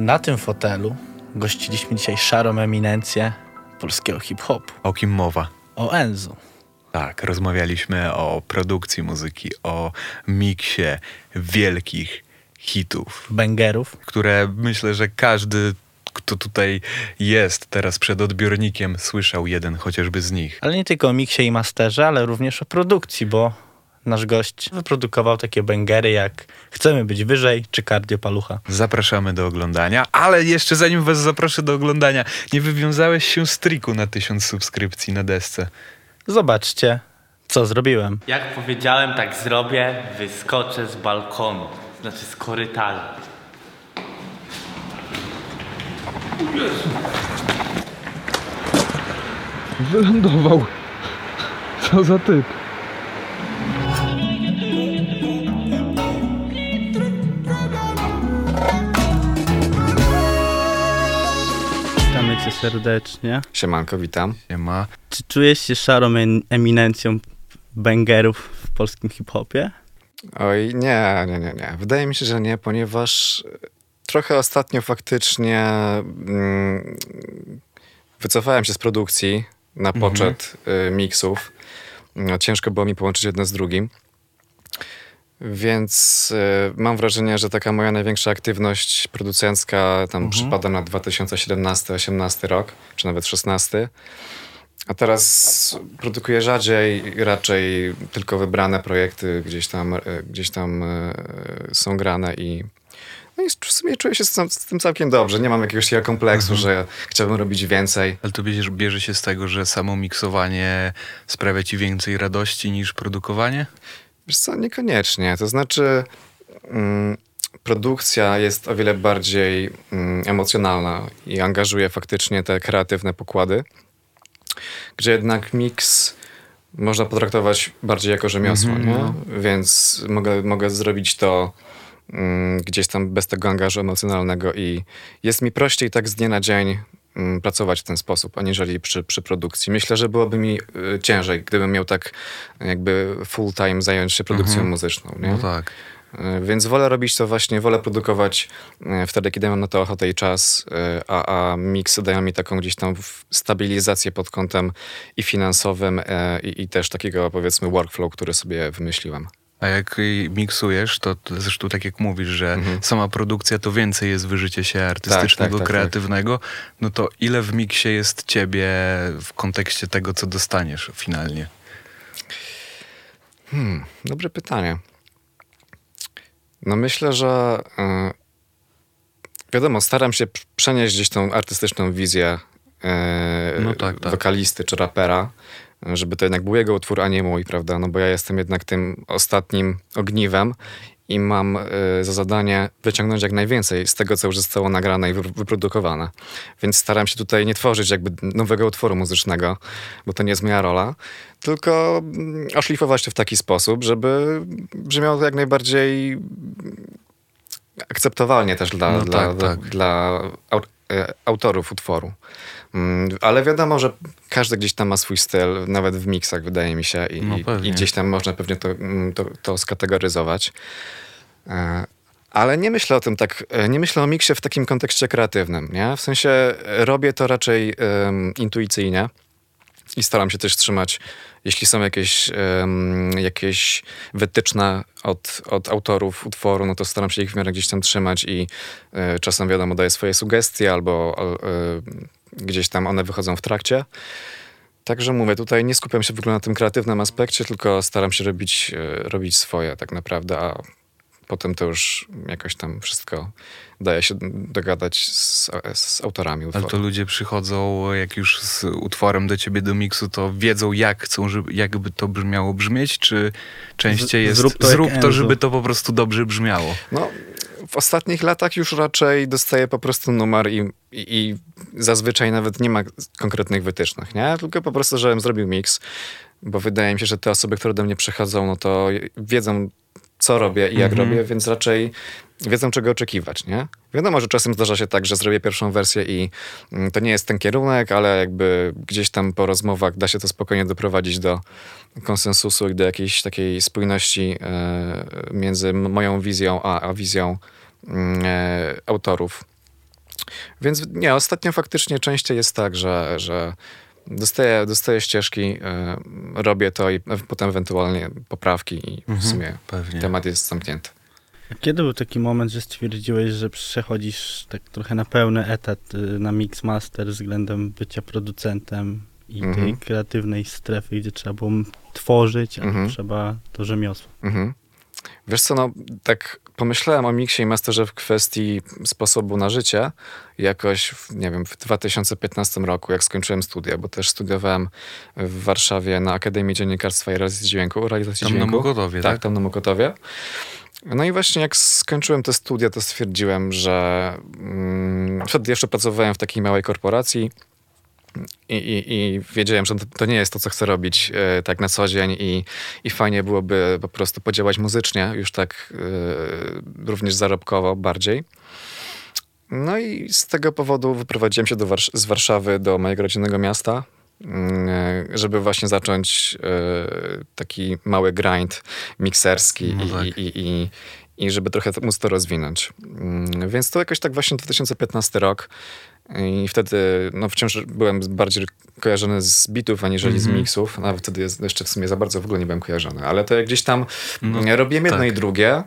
Na tym fotelu gościliśmy dzisiaj szarą eminencję polskiego hip-hopu. O kim mowa? O Enzu. Tak, rozmawialiśmy o produkcji muzyki, o miksie wielkich hitów, Bęgerów. które myślę, że każdy, kto tutaj jest teraz przed odbiornikiem, słyszał jeden chociażby z nich. Ale nie tylko o miksie i masterze, ale również o produkcji, bo nasz gość wyprodukował takie bęgery jak Chcemy być wyżej czy Kardiopalucha. Zapraszamy do oglądania, ale jeszcze zanim was zaproszę do oglądania, nie wywiązałeś się z triku na tysiąc subskrypcji na desce. Zobaczcie, co zrobiłem. Jak powiedziałem, tak zrobię, wyskoczę z balkonu, znaczy z korytarza. Wylądował. Co za typ. Cię serdecznie. Siemanko, witam. Nie ma. Czy czujesz się szarą em- eminencją bęgerów w polskim hip-hopie? Oj, nie, nie, nie, nie. Wydaje mi się, że nie, ponieważ e, trochę ostatnio faktycznie mm, wycofałem się z produkcji na poczet y, miksów. No, ciężko było mi połączyć jedno z drugim. Więc y, mam wrażenie, że taka moja największa aktywność producencka tam przypada na 2017-18 rok, czy nawet 16. A teraz produkuję rzadziej, raczej tylko wybrane projekty gdzieś tam, e, gdzieś tam e, są grane i no i w sumie czuję się z, tym- całkiem dobrze. Nie mam jakiegoś takiego kompleksu, że chciałbym robić więcej. Ale to bierze, bierze się z tego, że samo miksowanie sprawia ci więcej radości niż produkowanie? Wiesz co, niekoniecznie. To znaczy mm, produkcja jest o wiele bardziej mm, emocjonalna i angażuje faktycznie te kreatywne pokłady, gdzie jednak miks można potraktować bardziej jako rzemiosło, nie? Więc mogę, mogę zrobić to mm, gdzieś tam bez tego angażu emocjonalnego i jest mi prościej tak z dnia na dzień mm, pracować w ten sposób, aniżeli przy, przy produkcji. Myślę, że byłoby mi y, ciężej, gdybym miał tak jakby full time zająć się produkcją muzyczną, nie? No tak. Y, Więc wolę robić to właśnie, wolę produkować y, wtedy, kiedy mam na to ochotę i czas, a, a miksy dają mi taką gdzieś tam stabilizację pod kątem i finansowym, i, i też takiego powiedzmy workflow, który sobie wymyśliłem. A jak miksujesz, to, zresztą tak jak mówisz, że sama produkcja to więcej jest wyżycie się artystycznego, tak, tak, tak. kreatywnego, no to ile w miksie jest ciebie w kontekście tego, co dostaniesz finalnie? Hmm, dobre pytanie. No myślę, że y, wiadomo, staram się przenieść gdzieś tą artystyczną wizję y, No tak, tak. wokalisty czy rapera, żeby to jednak był jego utwór, a nie mój, prawda? No bo ja jestem jednak tym ostatnim ogniwem i mam y, za zadanie wyciągnąć jak najwięcej z tego, co już zostało nagrane i wy- wyprodukowane. Więc staram się tutaj nie tworzyć jakby nowego utworu muzycznego, bo to nie jest moja rola, tylko mm, oszlifować to w taki sposób, żeby brzmiało to jak najbardziej akceptowalnie też dla, No dla, tak, dla, tak. dla au, e, autorów utworu. Mm, Ale wiadomo, że każdy gdzieś tam ma swój styl, nawet w miksach wydaje mi się i, No i- gdzieś tam można pewnie to, mm, to, to skategoryzować. E, Ale nie myślę o tym tak, e, nie myślę o miksie w takim kontekście kreatywnym, nie? W sensie e, robię to raczej em, intuicyjnie i staram się też trzymać, jeśli są jakieś, em, jakieś wytyczne od, od autorów utworu, no to staram się ich w miarę gdzieś tam trzymać i e, czasem wiadomo daję swoje sugestie albo e, gdzieś tam one wychodzą w trakcie. Także mówię, tutaj nie skupiam się w ogóle na tym kreatywnym aspekcie, tylko staram się robić, e, robić swoje tak naprawdę, a potem to już jakoś tam wszystko daje się dogadać z, z autorami utworu. Ale to ludzie przychodzą, jak już z utworem do ciebie do miksu, to wiedzą, jak chcą, żeby, jakby to brzmiało brzmieć, czy częściej Z- jest zrób to zrób to, żeby to po prostu dobrze brzmiało. No, w ostatnich latach już raczej dostaję po prostu numer i, i, i zazwyczaj nawet nie ma konkretnych wytycznych, nie? Tylko po prostu, żebym zrobił miks, bo wydaje mi się, że te osoby, które do mnie przychodzą, no to wiedzą, co robię i jak robię, więc raczej wiedzą, czego oczekiwać, nie? Wiadomo, że czasem zdarza się tak, że zrobię pierwszą wersję i mm, to nie jest ten kierunek, ale jakby gdzieś tam po rozmowach da się to spokojnie doprowadzić do konsensusu i do jakiejś takiej spójności e, między moją wizją a, a wizją mm, e, autorów. Więc nie, ostatnio faktycznie częściej jest tak, że, że dostaję, dostaję ścieżki, y, robię to i potem ewentualnie poprawki i w sumie Pewnie. temat jest zamknięty. A Kiedy był taki moment, że stwierdziłeś, że przechodzisz tak trochę na pełny etat y, na Mixmaster względem bycia producentem i Mhm. tej kreatywnej strefy, gdzie trzeba było tworzyć, a Mhm. trzeba to rzemiosło. Mhm. Wiesz co, no tak pomyślałem o miksie i masterze w kwestii sposobu na życie jakoś, w, nie wiem, w 2015 roku, jak skończyłem studia, bo też studiowałem w Warszawie na Akademii Dziennikarstwa i Realizacji Dźwięku. Realizacji Tam na dźwięku. Mokotowie, tak? tak? tam na Mokotowie. No i właśnie jak skończyłem te studia, to stwierdziłem, że mm, wtedy jeszcze pracowałem w takiej małej korporacji i, i, i wiedziałem, że to, to nie jest to, co chcę robić e, tak na co dzień i, i fajnie byłoby po prostu podziałać muzycznie, już tak e, również zarobkowo bardziej. No i z tego powodu wyprowadziłem się z Warszawy do mojego rodzinnego miasta, mm, e, żeby właśnie zacząć taki mały grind mikserski No i, tak. i, i, i, i żeby trochę móc to rozwinąć. Mm, Więc to jakoś tak właśnie 2015 rok i wtedy no, wciąż byłem bardziej kojarzony z bitów aniżeli z Mhm. mixów. Nawet wtedy jest- jeszcze w sumie za bardzo w ogóle nie byłem kojarzony. Ale to jak gdzieś tam No, no, robiłem jedno tak. i drugie.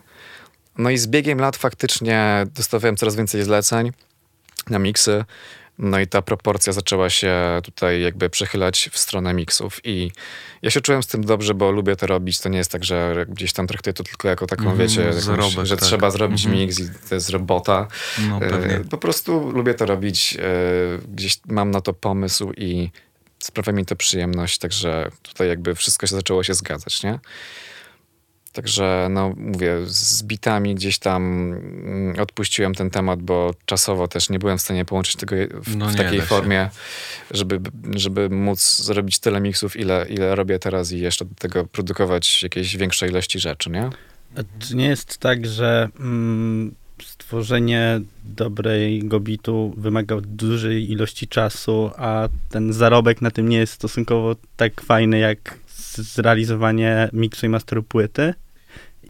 No i z biegiem lat faktycznie dostawałem coraz więcej zleceń na miksy. No i ta proporcja zaczęła się tutaj jakby przechylać w stronę miksów i ja się czułem z tym dobrze, bo lubię to robić. To nie jest tak, że gdzieś tam traktuję to tylko jako taką, Mhm, wiecie, jakąś, zarobek, że tak. trzeba zrobić Mhm. miks i to jest robota. No E. Po prostu lubię to robić. e, Gdzieś mam na to pomysł i sprawia mi to przyjemność, także tutaj jakby wszystko się zaczęło się zgadzać, nie? Także, no mówię, z bitami gdzieś tam mm, odpuściłem ten temat, bo czasowo też nie byłem w stanie połączyć tego w, No w takiej formie, żeby, żeby móc zrobić tyle miksów, ile, ile robię teraz i jeszcze do tego produkować jakieś większej ilości rzeczy, nie? Czy nie jest tak, że mm, stworzenie dobrego bitu wymaga dużej ilości czasu, a ten zarobek na tym nie jest stosunkowo tak fajny jak zrealizowanie miksu i masteru płyty?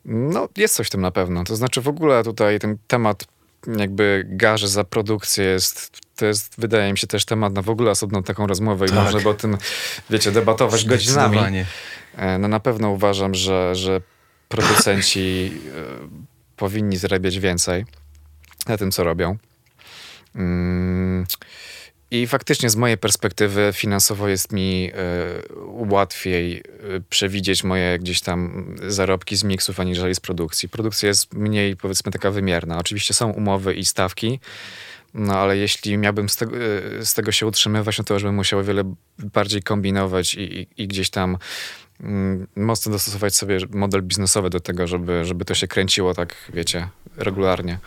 No, jest coś w tym na pewno. To znaczy w ogóle tutaj ten temat jakby garzy za produkcję jest, to jest, wydaje mi się, też temat na w ogóle osobną taką rozmowę i Tak. można by o tym, wiecie, debatować godzinami. E, No na pewno uważam, że, że producenci e, powinni zarabiać więcej na tym, co robią. Mm, I faktycznie z mojej perspektywy finansowo jest mi e, łatwiej e, przewidzieć moje gdzieś tam zarobki z miksów aniżeli z produkcji. Produkcja jest mniej powiedzmy taka wymierna. Oczywiście są umowy i stawki, no ale jeśli miałbym z tego, e, z tego się utrzymywać, no to już bym musiał o wiele bardziej kombinować i, i, i gdzieś tam mocno dostosować sobie model biznesowy do tego, żeby, żeby to się kręciło tak, wiecie, regularnie.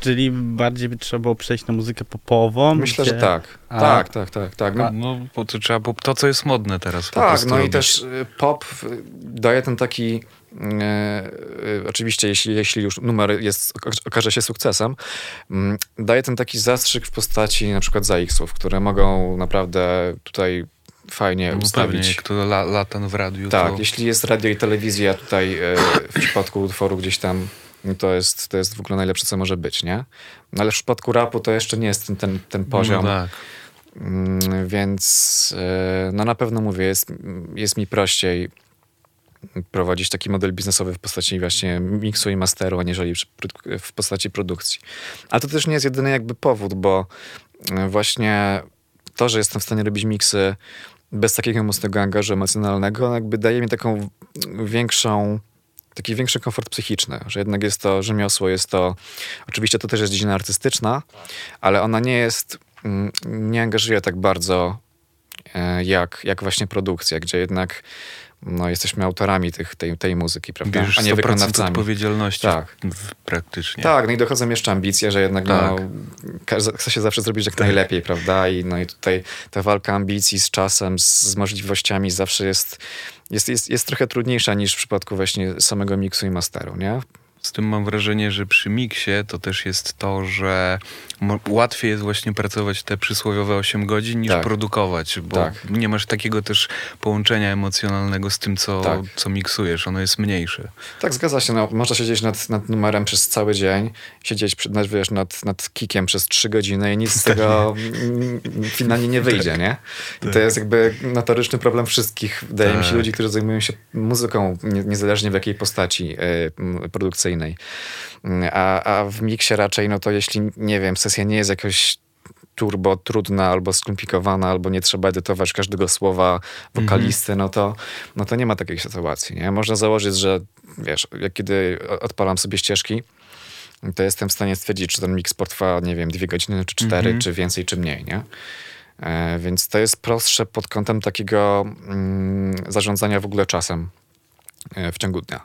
Czyli bardziej by trzeba było przejść na muzykę popową? Myślę, że gdzie- tak. A- Tak, tak, tak, tak. No, No, bo to trzeba, bo to co jest modne teraz po tak, no i robić. też y, pop y, daje ten taki, e, y, oczywiście jeśli, jeśli już numer jest, okaże się sukcesem, mm, daje ten taki zastrzyk w postaci na przykład ZX-ów, które mogą naprawdę tutaj fajnie No ustawić. Pewnie, jak to la, latan w radiu, Tak, to... jeśli jest radio i telewizja tutaj e, w przypadku utworu gdzieś tam, no to jest, to jest w ogóle najlepsze, co może być, nie? No ale w przypadku rapu to jeszcze nie jest ten, ten, ten poziom. No tak. Mm, Więc e, no na pewno mówię, jest, jest mi prościej prowadzić taki model biznesowy w postaci właśnie miksu i masteru, aniżeli w postaci produkcji. Ale to też nie jest jedyny jakby powód, bo e, właśnie to, że jestem w stanie robić miksy bez takiego mocnego angażu emocjonalnego, jakby daje mi taką większą taki większy komfort psychiczny, że jednak jest to rzemiosło, jest to, oczywiście to też jest dziedzina artystyczna, ale ona nie jest, mm, nie angażuje tak bardzo e, jak, jak właśnie produkcja, gdzie jednak no, jesteśmy autorami tych, tej, tej muzyki, prawda? Bierzesz A nie 100% wykonawcami. odpowiedzialności Tak. w, praktycznie. Tak, no i dochodzą jeszcze ambicje, że jednak Tak. no, chce się zawsze zrobić jak najlepiej, prawda? I, no i tutaj ta walka ambicji z czasem, z, z możliwościami zawsze jest, jest, jest, jest trochę trudniejsza niż w przypadku właśnie samego miksu i masteru, nie? Z tym mam wrażenie, że przy miksie to też jest to, że łatwiej jest właśnie pracować te przysłowiowe 8 godzin niż Tak. produkować, bo Tak. nie masz takiego też połączenia emocjonalnego z tym, co, Tak. co miksujesz. Ono jest mniejsze. Tak, zgadza się. No, można siedzieć nad, nad numerem przez cały dzień, siedzieć przy- nad, wiesz, nad, nad kikiem przez trzy godziny i nic z tego mm, finalnie nie wyjdzie, nie? I to jest jakby notoryczny problem wszystkich, wydaje mi się, Tak. ludzi, którzy zajmują się muzyką, nie, niezależnie w jakiej postaci y, produkcyjnej. Mm, A, a w miksie raczej, no to jeśli, nie wiem, sesja nie jest jakoś turbo trudna albo skomplikowana, albo nie trzeba edytować każdego słowa wokalisty, no, to, no to nie ma takiej sytuacji. Nie? Można założyć, że wiesz, jak kiedy odpalam sobie ścieżki, to jestem w stanie stwierdzić, czy ten mix potrwa, nie wiem, dwie godziny, czy cztery, Mhm. czy więcej, czy mniej, nie? E, więc to jest prostsze pod kątem takiego mm, zarządzania w ogóle czasem e, w ciągu dnia.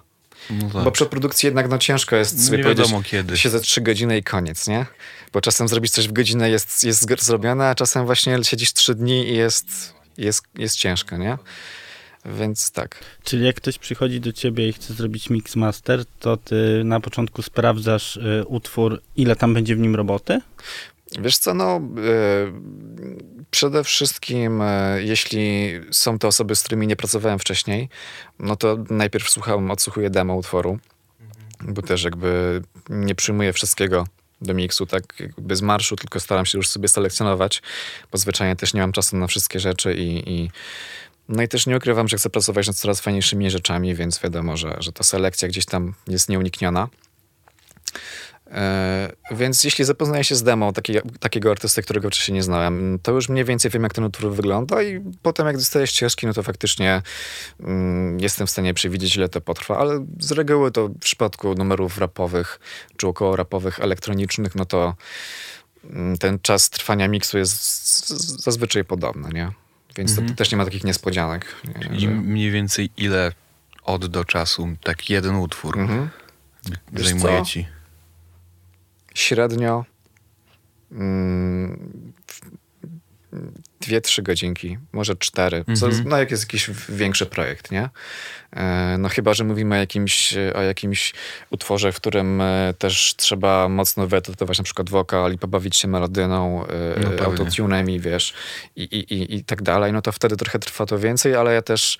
No tak. Bo przy produkcji jednak no, ciężko jest sobie nie powiedzieć, wiadomo kiedy. siedzę trzy godziny i koniec, nie? Bo czasem zrobić coś w godzinę jest, jest zrobione, a czasem właśnie siedzisz trzy dni i jest, jest, jest ciężko, nie? Więc tak. Czyli jak ktoś przychodzi do ciebie i chce zrobić mix master, to ty na początku sprawdzasz y, utwór, ile tam będzie w nim roboty? Wiesz co, no e, przede wszystkim e, jeśli są to osoby, z którymi nie pracowałem wcześniej, no to najpierw słuchałem, odsłuchuję demo utworu, bo też jakby nie przyjmuję wszystkiego do miksu, tak jakby z marszu, tylko staram się już sobie selekcjonować, bo zwyczajnie też nie mam czasu na wszystkie rzeczy i, i no i też nie ukrywam, że chcę pracować nad coraz fajniejszymi rzeczami, więc wiadomo, że, że ta selekcja gdzieś tam jest nieunikniona. E, więc jeśli zapoznaję się z demo takiego, takiego artysty, którego wcześniej nie znałem, to już mniej więcej wiem, jak ten utwór wygląda i potem jak dostaję ścieżki, no to faktycznie mm, jestem w stanie przewidzieć, ile to potrwa, ale z reguły to w przypadku numerów rapowych czy około rapowych, elektronicznych, no to mm, ten czas trwania miksu jest zazwyczaj podobny, nie? Więc to, to też nie ma takich niespodzianek. Nie? I Że... mniej więcej ile od do czasu tak jeden utwór Mhm. Zajmuje ci? Średnio mm, dwie, trzy godzinki, może cztery. Mhm. no jak jest jakiś większy projekt, nie? E, No chyba, że mówimy o jakimś, o jakimś utworze, w którym e, też trzeba mocno wyedytować na przykład wokal i pobawić się melodyną, e, No autotunem i wiesz, i, i, i, i tak dalej, no to wtedy trochę trwa to więcej, ale ja też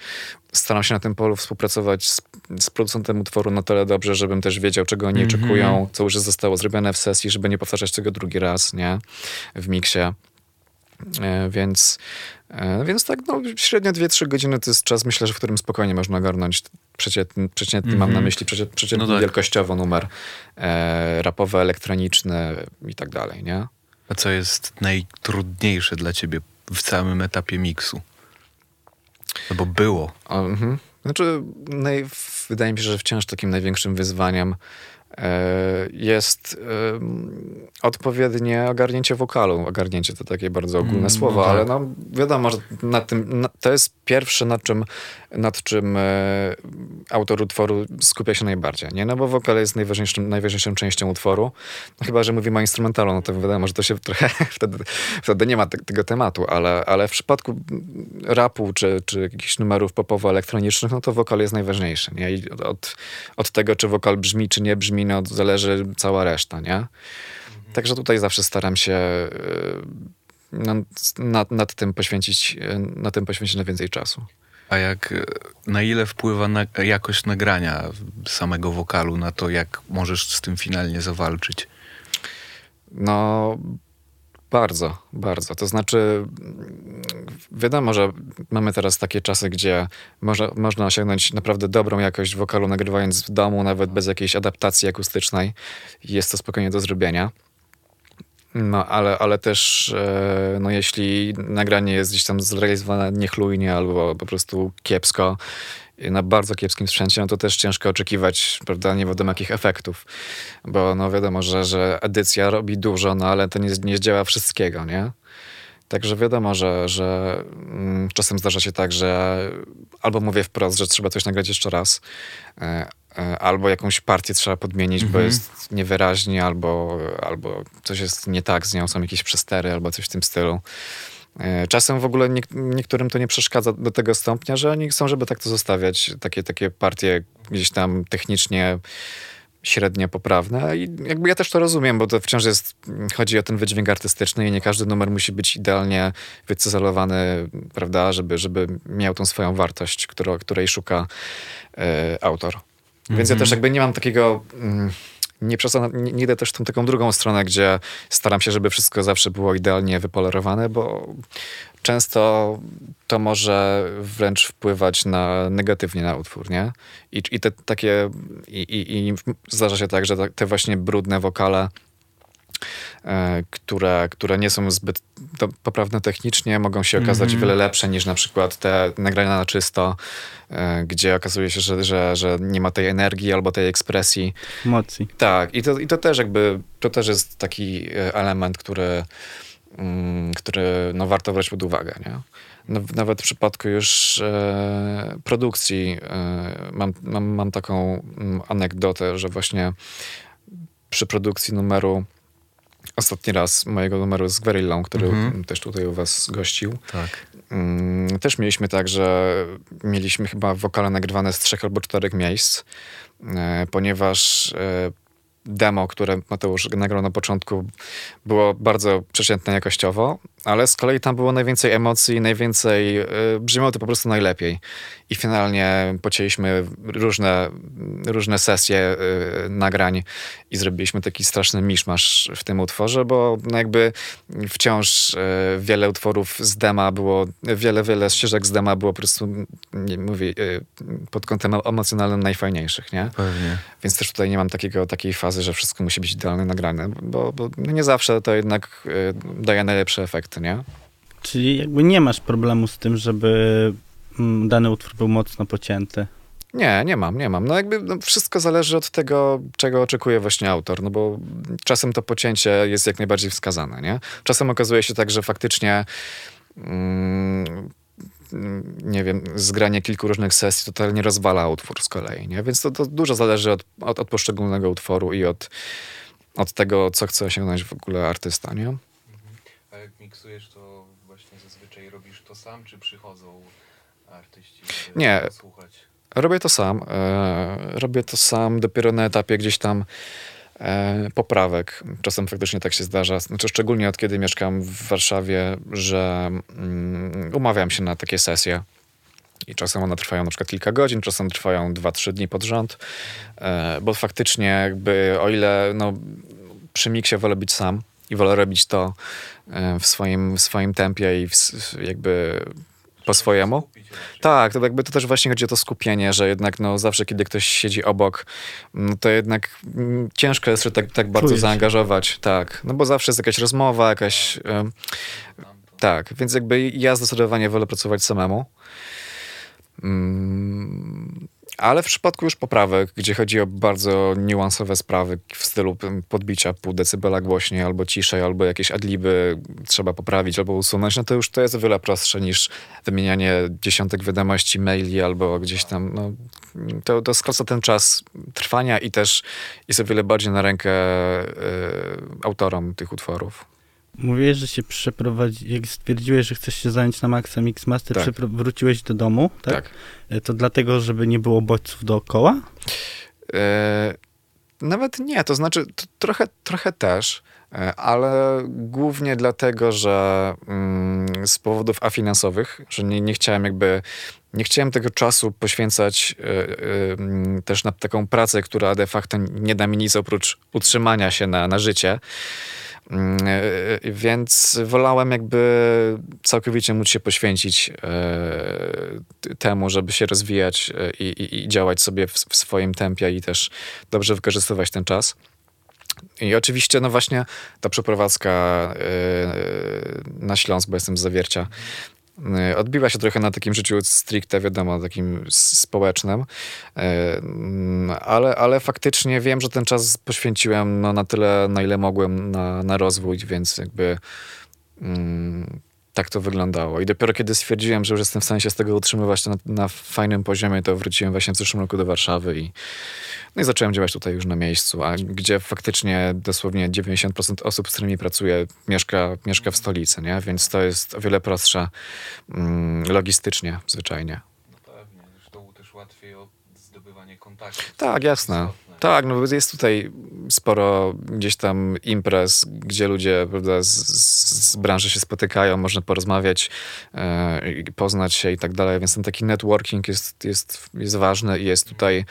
staram się na tym polu współpracować z, z producentem utworu na tyle dobrze, żebym też wiedział, czego oni Mhm. oczekują, co już zostało zrobione w sesji, żeby nie powtarzać tego drugi raz, nie? W miksie. E, Więc, e, więc tak, no, średnio 2-3 godziny to jest czas, myślę, że w którym spokojnie można ogarnąć przeciętny, przeciętny mam na Mhm. myśli, przecię, przeciętny No tak. wielkościowo numer e, rapowy, elektroniczny i tak dalej, nie? A co jest najtrudniejsze dla ciebie w całym etapie miksu? No bo było. Mhm. Znaczy, naj, wydaje mi się, że wciąż takim największym wyzwaniem e, jest em, odpowiednie ogarnięcie wokalu. Ogarnięcie to takie bardzo ogólne Mm, słowo, no tak. ale no, wiadomo, że nad tym, to jest pierwsze, nad czym, nad czym e, autor utworu skupia się najbardziej. Nie? No bo wokal jest najważniejszą, najważniejszą częścią utworu. No, chyba, że mówimy o instrumentalu, no to wiadomo, że to się trochę wtedy, wtedy nie ma te, tego tematu, ale, ale w przypadku rapu czy, czy jakichś numerów popowo-elektronicznych, no to wokal jest najważniejszy. Nie? I od, od tego, czy wokal brzmi, czy nie brzmi, no zależy cała reszta, nie? Także tutaj zawsze staram się y, nad, nad, nad tym poświęcić, y, na tym poświęcić na więcej czasu. A jak, e, na ile wpływa na jakość nagrania samego wokalu, na to, jak możesz z tym finalnie zawalczyć? No, bardzo, bardzo. To znaczy, wiadomo, że mamy teraz takie czasy, gdzie może, można osiągnąć naprawdę dobrą jakość wokalu, nagrywając w domu, nawet bez jakiejś adaptacji akustycznej. Jest to spokojnie do zrobienia. No, ale, ale też, e, no, jeśli nagranie jest gdzieś tam zrealizowane niechlujnie albo po prostu kiepsko, na bardzo kiepskim sprzęcie, no to też ciężko oczekiwać, prawda, nie wiadomo jakich efektów, bo no wiadomo, że, że edycja robi dużo, no ale to nie, nie zdziała wszystkiego, nie? Także wiadomo, że, że mm, czasem zdarza się tak, że albo mówię wprost, że trzeba coś nagrać jeszcze raz, e, e, albo jakąś partię trzeba podmienić, bo jest niewyraźnie, albo, albo coś jest nie tak z nią, są jakieś przestery, albo coś w tym stylu. E, Czasem w ogóle niek- niektórym to nie przeszkadza do tego stopnia, że oni chcą, żeby tak to zostawiać, takie, takie partie gdzieś tam technicznie średnio poprawne i jakby ja też to rozumiem, bo to wciąż jest, chodzi o ten wydźwięk artystyczny i nie każdy numer musi być idealnie wycyzelowany, prawda, żeby, żeby miał tą swoją wartość, którą, której szuka e, autor. Więc ja też jakby nie mam takiego... Mm, nie, przesadzam, nie, nie idę też w tą taką drugą stronę, gdzie staram się, żeby wszystko zawsze było idealnie wypolerowane, bo często to może wręcz wpływać na, negatywnie na utwór, nie? I, i te takie, i, i, i zdarza się tak, że te- właśnie brudne wokale, które, które nie są zbyt poprawne technicznie, mogą się okazać wiele lepsze niż na przykład te nagrania na czysto, e, gdzie okazuje się, że, że, że nie ma tej energii albo tej ekspresji. Emocji. Tak, i to, i to też jakby, to też jest taki e, element, który, mm, który no, warto brać pod uwagę, nie? Nawet w przypadku już e, produkcji e, mam, mam, mam taką mm, anegdotę, że właśnie przy produkcji numeru ostatni raz mojego numeru z Guerrillą, który Mhm. też tutaj u was gościł, Tak. Mm, Też mieliśmy tak, że mieliśmy chyba wokale nagrywane z trzech albo czterech miejsc, e, ponieważ e, demo, które Mateusz nagrał na początku, było bardzo przeciętne jakościowo, ale z kolei tam było najwięcej emocji, najwięcej, e, brzmiało to po prostu najlepiej. I finalnie pocięliśmy różne, różne sesje e, nagrań i zrobiliśmy taki straszny miszmasz w tym utworze, bo no jakby wciąż e, wiele utworów z dema było, wiele, wiele ścieżek z dema było po prostu, nie mówię, e, pod kątem emocjonalnym najfajniejszych, nie? Pewnie. Więc też tutaj nie mam takiego, takiej fazy, że wszystko musi być idealnie nagrane, bo, bo no nie zawsze to jednak daje najlepsze efekty, nie? Czyli jakby nie masz problemu z tym, żeby mm, dany utwór był mocno pocięty. Nie, nie mam, nie mam. No jakby no wszystko zależy od tego, czego oczekuje właśnie autor, no bo czasem to pocięcie jest jak najbardziej wskazane, nie? Czasem okazuje się tak, że faktycznie mm, nie wiem, zgranie kilku różnych sesji totalnie rozwala utwór z kolei, nie? Więc to, to dużo zależy od, od, od poszczególnego utworu i od, od tego, co chce osiągnąć w ogóle artysta, nie? Miksujesz, to właśnie zazwyczaj robisz to sam, czy przychodzą artyści, Nie. słuchać? Robię to sam. E, robię to sam dopiero na etapie gdzieś tam e, poprawek. Czasem faktycznie tak się zdarza. Znaczy, szczególnie od kiedy mieszkam w Warszawie, że mm, umawiam się na takie sesje. I czasem one trwają na przykład kilka godzin, czasem trwają 2-3 dni pod rząd, e, bo faktycznie jakby o ile no, przy miksie wolę być sam i wolę robić to e, w swoim, w swoim tempie i w, jakby po swojemu. Tak, to jakby to też właśnie chodzi o to skupienie, że jednak no zawsze, kiedy ktoś siedzi obok, no to jednak mm, ciężko jest się tak, tak bardzo Czujesz. zaangażować. Tak, no bo zawsze jest jakaś rozmowa, jakaś... em, tak, więc jakby ja zdecydowanie wolę pracować samemu. Mm, ale w przypadku już poprawek, gdzie chodzi o bardzo niuansowe sprawy w stylu podbicia pół decybela głośniej, albo ciszej, albo jakieś adliby trzeba poprawić albo usunąć, no to już to jest o wiele prostsze niż wymienianie dziesiątek wiadomości, maili albo gdzieś tam, no, to, to skraca ten czas trwania i też jest o wiele bardziej na rękę e, autorom tych utworów. Mówiłeś, że się przeprowadzi, jak stwierdziłeś, że chcesz się zająć na Maxa Mix Master, Tak. wróciłeś do domu, tak? Tak. E, To dlatego, żeby nie było bodźców dookoła? E, nawet nie, to znaczy to trochę, trochę też, e, ale głównie dlatego, że mm, z powodów afinansowych, że nie, nie chciałem jakby, nie chciałem tego czasu poświęcać e, mm, też na taką pracę, która de facto nie da mi nic oprócz utrzymania się na, na życie. Mm, e, Więc wolałem jakby całkowicie móc się poświęcić e, temu, żeby się rozwijać e, i, i, i działać sobie w, w swoim tempie i też dobrze wykorzystywać ten czas. I oczywiście, no właśnie, ta przeprowadzka e, na Śląsk, bo jestem z Zawiercia, e, odbiła się trochę na takim życiu stricte, wiadomo, takim społecznym, E, mm, ale, ale faktycznie wiem, że ten czas poświęciłem no, na tyle, na ile mogłem na, na rozwój, więc jakby mm, tak to wyglądało. I dopiero kiedy stwierdziłem, że już jestem w stanie się z tego utrzymywać na, na fajnym poziomie, to wróciłem właśnie w zeszłym roku do Warszawy i, no i zacząłem działać tutaj już na miejscu, a gdzie faktycznie dosłownie 90% osób, z którymi pracuję, mieszka, mieszka w stolicy, nie? Więc to jest o wiele prostsze mm, logistycznie zwyczajnie. No pewnie, zresztą też łatwiej o zdobycie nawiązywanie kontaktów. Tak, jasne. Tak, no jest tutaj sporo gdzieś tam imprez, gdzie ludzie prawda, z, z branży się spotykają, można porozmawiać, i poznać się i tak dalej, więc ten taki networking jest, jest, jest ważny i jest tutaj,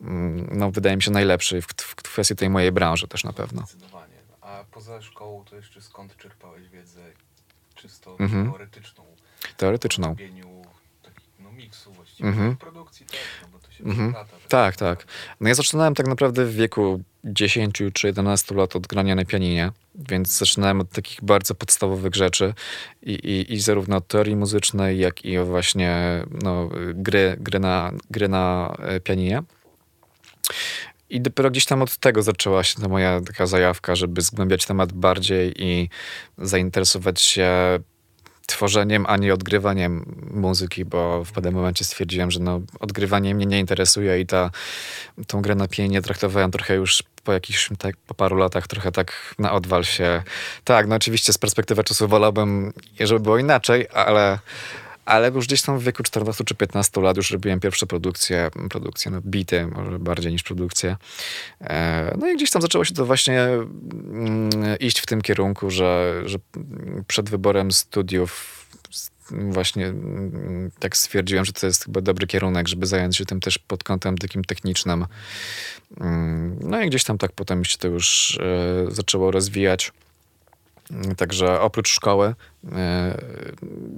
mm, no wydaje mi się, najlepszy w, w kwestii tej mojej branży też na pewno. Zdecydowanie. A poza szkołą to jeszcze skąd czerpałeś wiedzę czysto Mhm. teoretyczną? Teoretyczną. O robieniu no miksu właściwie, Mhm. produkcji też, Mhm. Tak, tak. No ja zaczynałem tak naprawdę w wieku 10 czy 11 lat od grania na pianinie, więc zaczynałem od takich bardzo podstawowych rzeczy i, i, i zarówno od teorii muzycznej, jak i właśnie no, gry, gry, na, gry na e, pianinie. I dopiero gdzieś tam od tego zaczęła się ta moja taka zajawka, żeby zgłębiać temat bardziej i zainteresować się tworzeniem, a nie odgrywaniem muzyki, bo w pewnym momencie stwierdziłem, że no, odgrywanie mnie nie interesuje i ta, tą grę na pianinie traktowałem trochę już po jakichś, tak, po paru latach trochę tak na odwal się. Tak, no oczywiście z perspektywy czasu wolałbym, żeby było inaczej, ale, ale już gdzieś tam w wieku 14 czy 15 lat już robiłem pierwsze produkcje, produkcje, no bity może bardziej niż produkcje. E, No i gdzieś tam zaczęło się to właśnie mm, iść w tym kierunku, że, że przed wyborem studiów właśnie mm, tak stwierdziłem, że to jest chyba dobry kierunek, żeby zająć się tym też pod kątem takim technicznym. Mm, No i gdzieś tam tak potem się to już e, zaczęło rozwijać. Także oprócz szkoły e,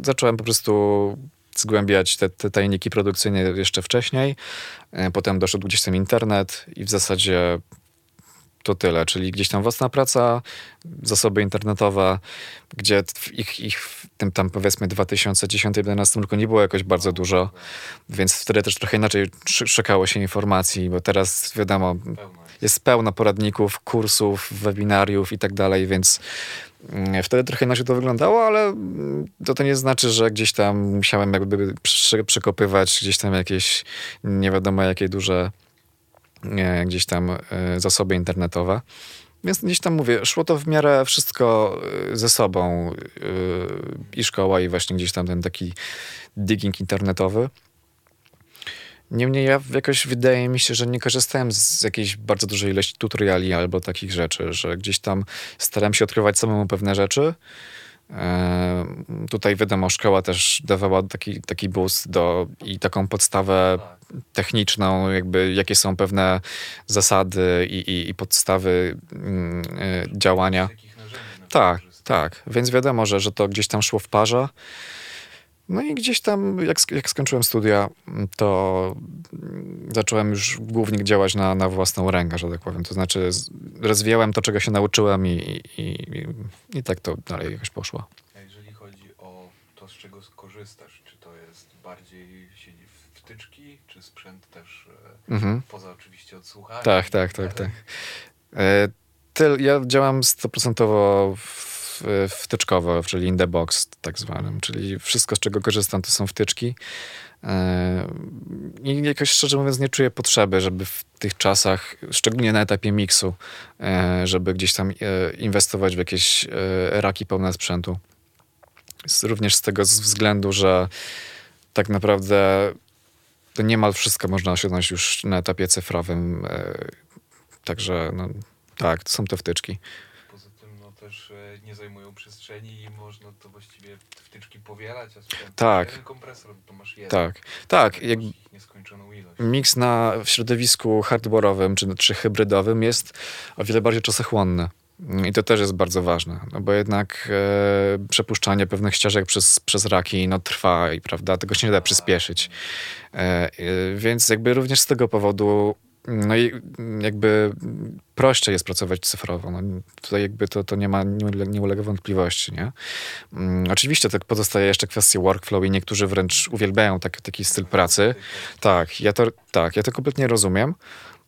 zacząłem po prostu zgłębiać te, te tajniki produkcyjne jeszcze wcześniej. E, Potem doszedł gdzieś tam internet i w zasadzie to tyle, czyli gdzieś tam własna praca, zasoby internetowe, gdzie ich, ich w tym tam powiedzmy 2010-2011 roku nie było jakoś bardzo dużo, więc wtedy też trochę inaczej sz- szukało się informacji, bo teraz wiadomo, jest. pełno poradników, kursów, webinariów i tak dalej, więc wtedy trochę inaczej to wyglądało, ale mm, to, to nie znaczy, że gdzieś tam musiałem jakby przy, przekopywać gdzieś tam jakieś nie wiadomo jakie duże e, gdzieś tam e, zasoby internetowe. Więc gdzieś tam mówię, szło to w miarę wszystko e, ze sobą e, i szkoła i właśnie gdzieś tam ten taki digging internetowy. Niemniej ja jakoś wydaje mi się, że nie korzystałem z jakiejś bardzo dużej ilości tutoriali albo takich rzeczy, że gdzieś tam starałem się odkrywać samemu pewne rzeczy. Tutaj wiadomo, szkoła też dawała taki, taki boost do, i taką podstawę techniczną, jakby jakie są pewne zasady i, i, i podstawy mm, e, działania. Tak, tak. Więc wiadomo, że, że to gdzieś tam szło w parze. No i gdzieś tam, jak, jak skończyłem studia, to zacząłem już głównie działać na, na własną rękę, że tak powiem. To znaczy rozwijałem to, czego się nauczyłem i, i, i, i tak to dalej jakoś poszło. A jeżeli chodzi o to, z czego skorzystasz, czy to jest bardziej siedzi w wtyczki, czy sprzęt też e, Mhm. poza oczywiście odsłuchaniem? Tak, tak, tak, tak. E, Tyl, ja działam stoprocentowo w- wtyczkowo, czyli in the box tak zwanym, czyli wszystko z czego korzystam to są wtyczki. E, I jakoś szczerze mówiąc nie czuję potrzeby, żeby w tych czasach, szczególnie na etapie miksu, e, żeby gdzieś tam e, inwestować w jakieś raki pełne sprzętu. Również z tego względu, że tak naprawdę to niemal wszystko można osiągnąć już na etapie cyfrowym. Także no, tak, to są te wtyczki. Poza tym no, też e, nie zajmują przestrzeni i można to właściwie wtyczki powielać, a Tak. jeden kompresor to masz jeden. Tak, tak. Jak, nieskończoną ilość. miks na w środowisku hardware'owym czy, czy hybrydowym jest o wiele bardziej czasochłonny. I to też jest bardzo ważne, no bo jednak e, przepuszczanie pewnych ścieżek przez, przez raki no, trwa i prawda, tego się nie da przyspieszyć. E, e, więc jakby również z tego powodu no i jakby prościej jest pracować cyfrowo. No, tutaj jakby to, to nie ma, nie, ule- nie ulega wątpliwości, nie? Mm, oczywiście tak pozostaje jeszcze kwestia workflow i niektórzy wręcz uwielbiają tak, taki styl pracy. Tak, ja to, tak, ja to kompletnie rozumiem,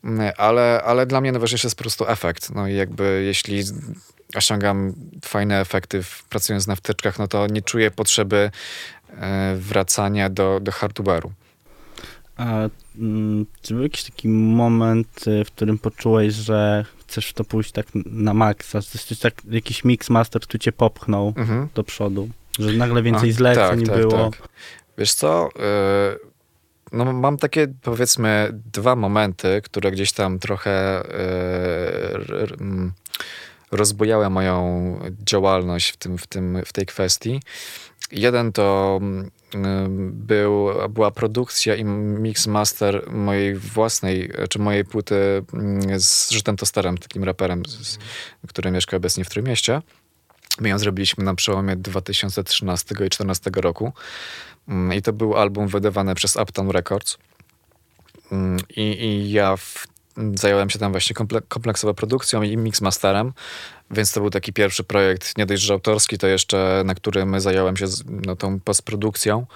Mm, ale, ale dla mnie najważniejszy jest po prostu efekt. No i jakby jeśli osiągam fajne efekty pracując na wtyczkach, no to nie czuję potrzeby e, wracania do, do hardware'u. A mm, czy był jakiś taki moment, y, w którym poczułeś, że chcesz w to pójść tak na maksa, że tak, jakiś mix master tu cię popchnął Mhm. do przodu, że nagle więcej A, zleceń tak, tak, było? tak. Wiesz co, e, no mam takie powiedzmy dwa momenty, które gdzieś tam trochę mm, rozbujały moją działalność w, tym, w, tym, w tej kwestii. Jeden to mm, był, była produkcja i mix master mojej własnej, czy mojej płyty mm, z Rzutem Tosterem, takim raperem, z, który mieszka obecnie w Trójmieście. My ją zrobiliśmy na przełomie 2013 i 2014 roku. Mm, I to był album wydawany przez Uptown Records. Mm, I, i ja w, zająłem się tam właśnie komple, kompleksowo produkcją i mixmasterem, więc to był taki pierwszy projekt, nie dość, że autorski, to jeszcze na którym zająłem się z, no, tą postprodukcją.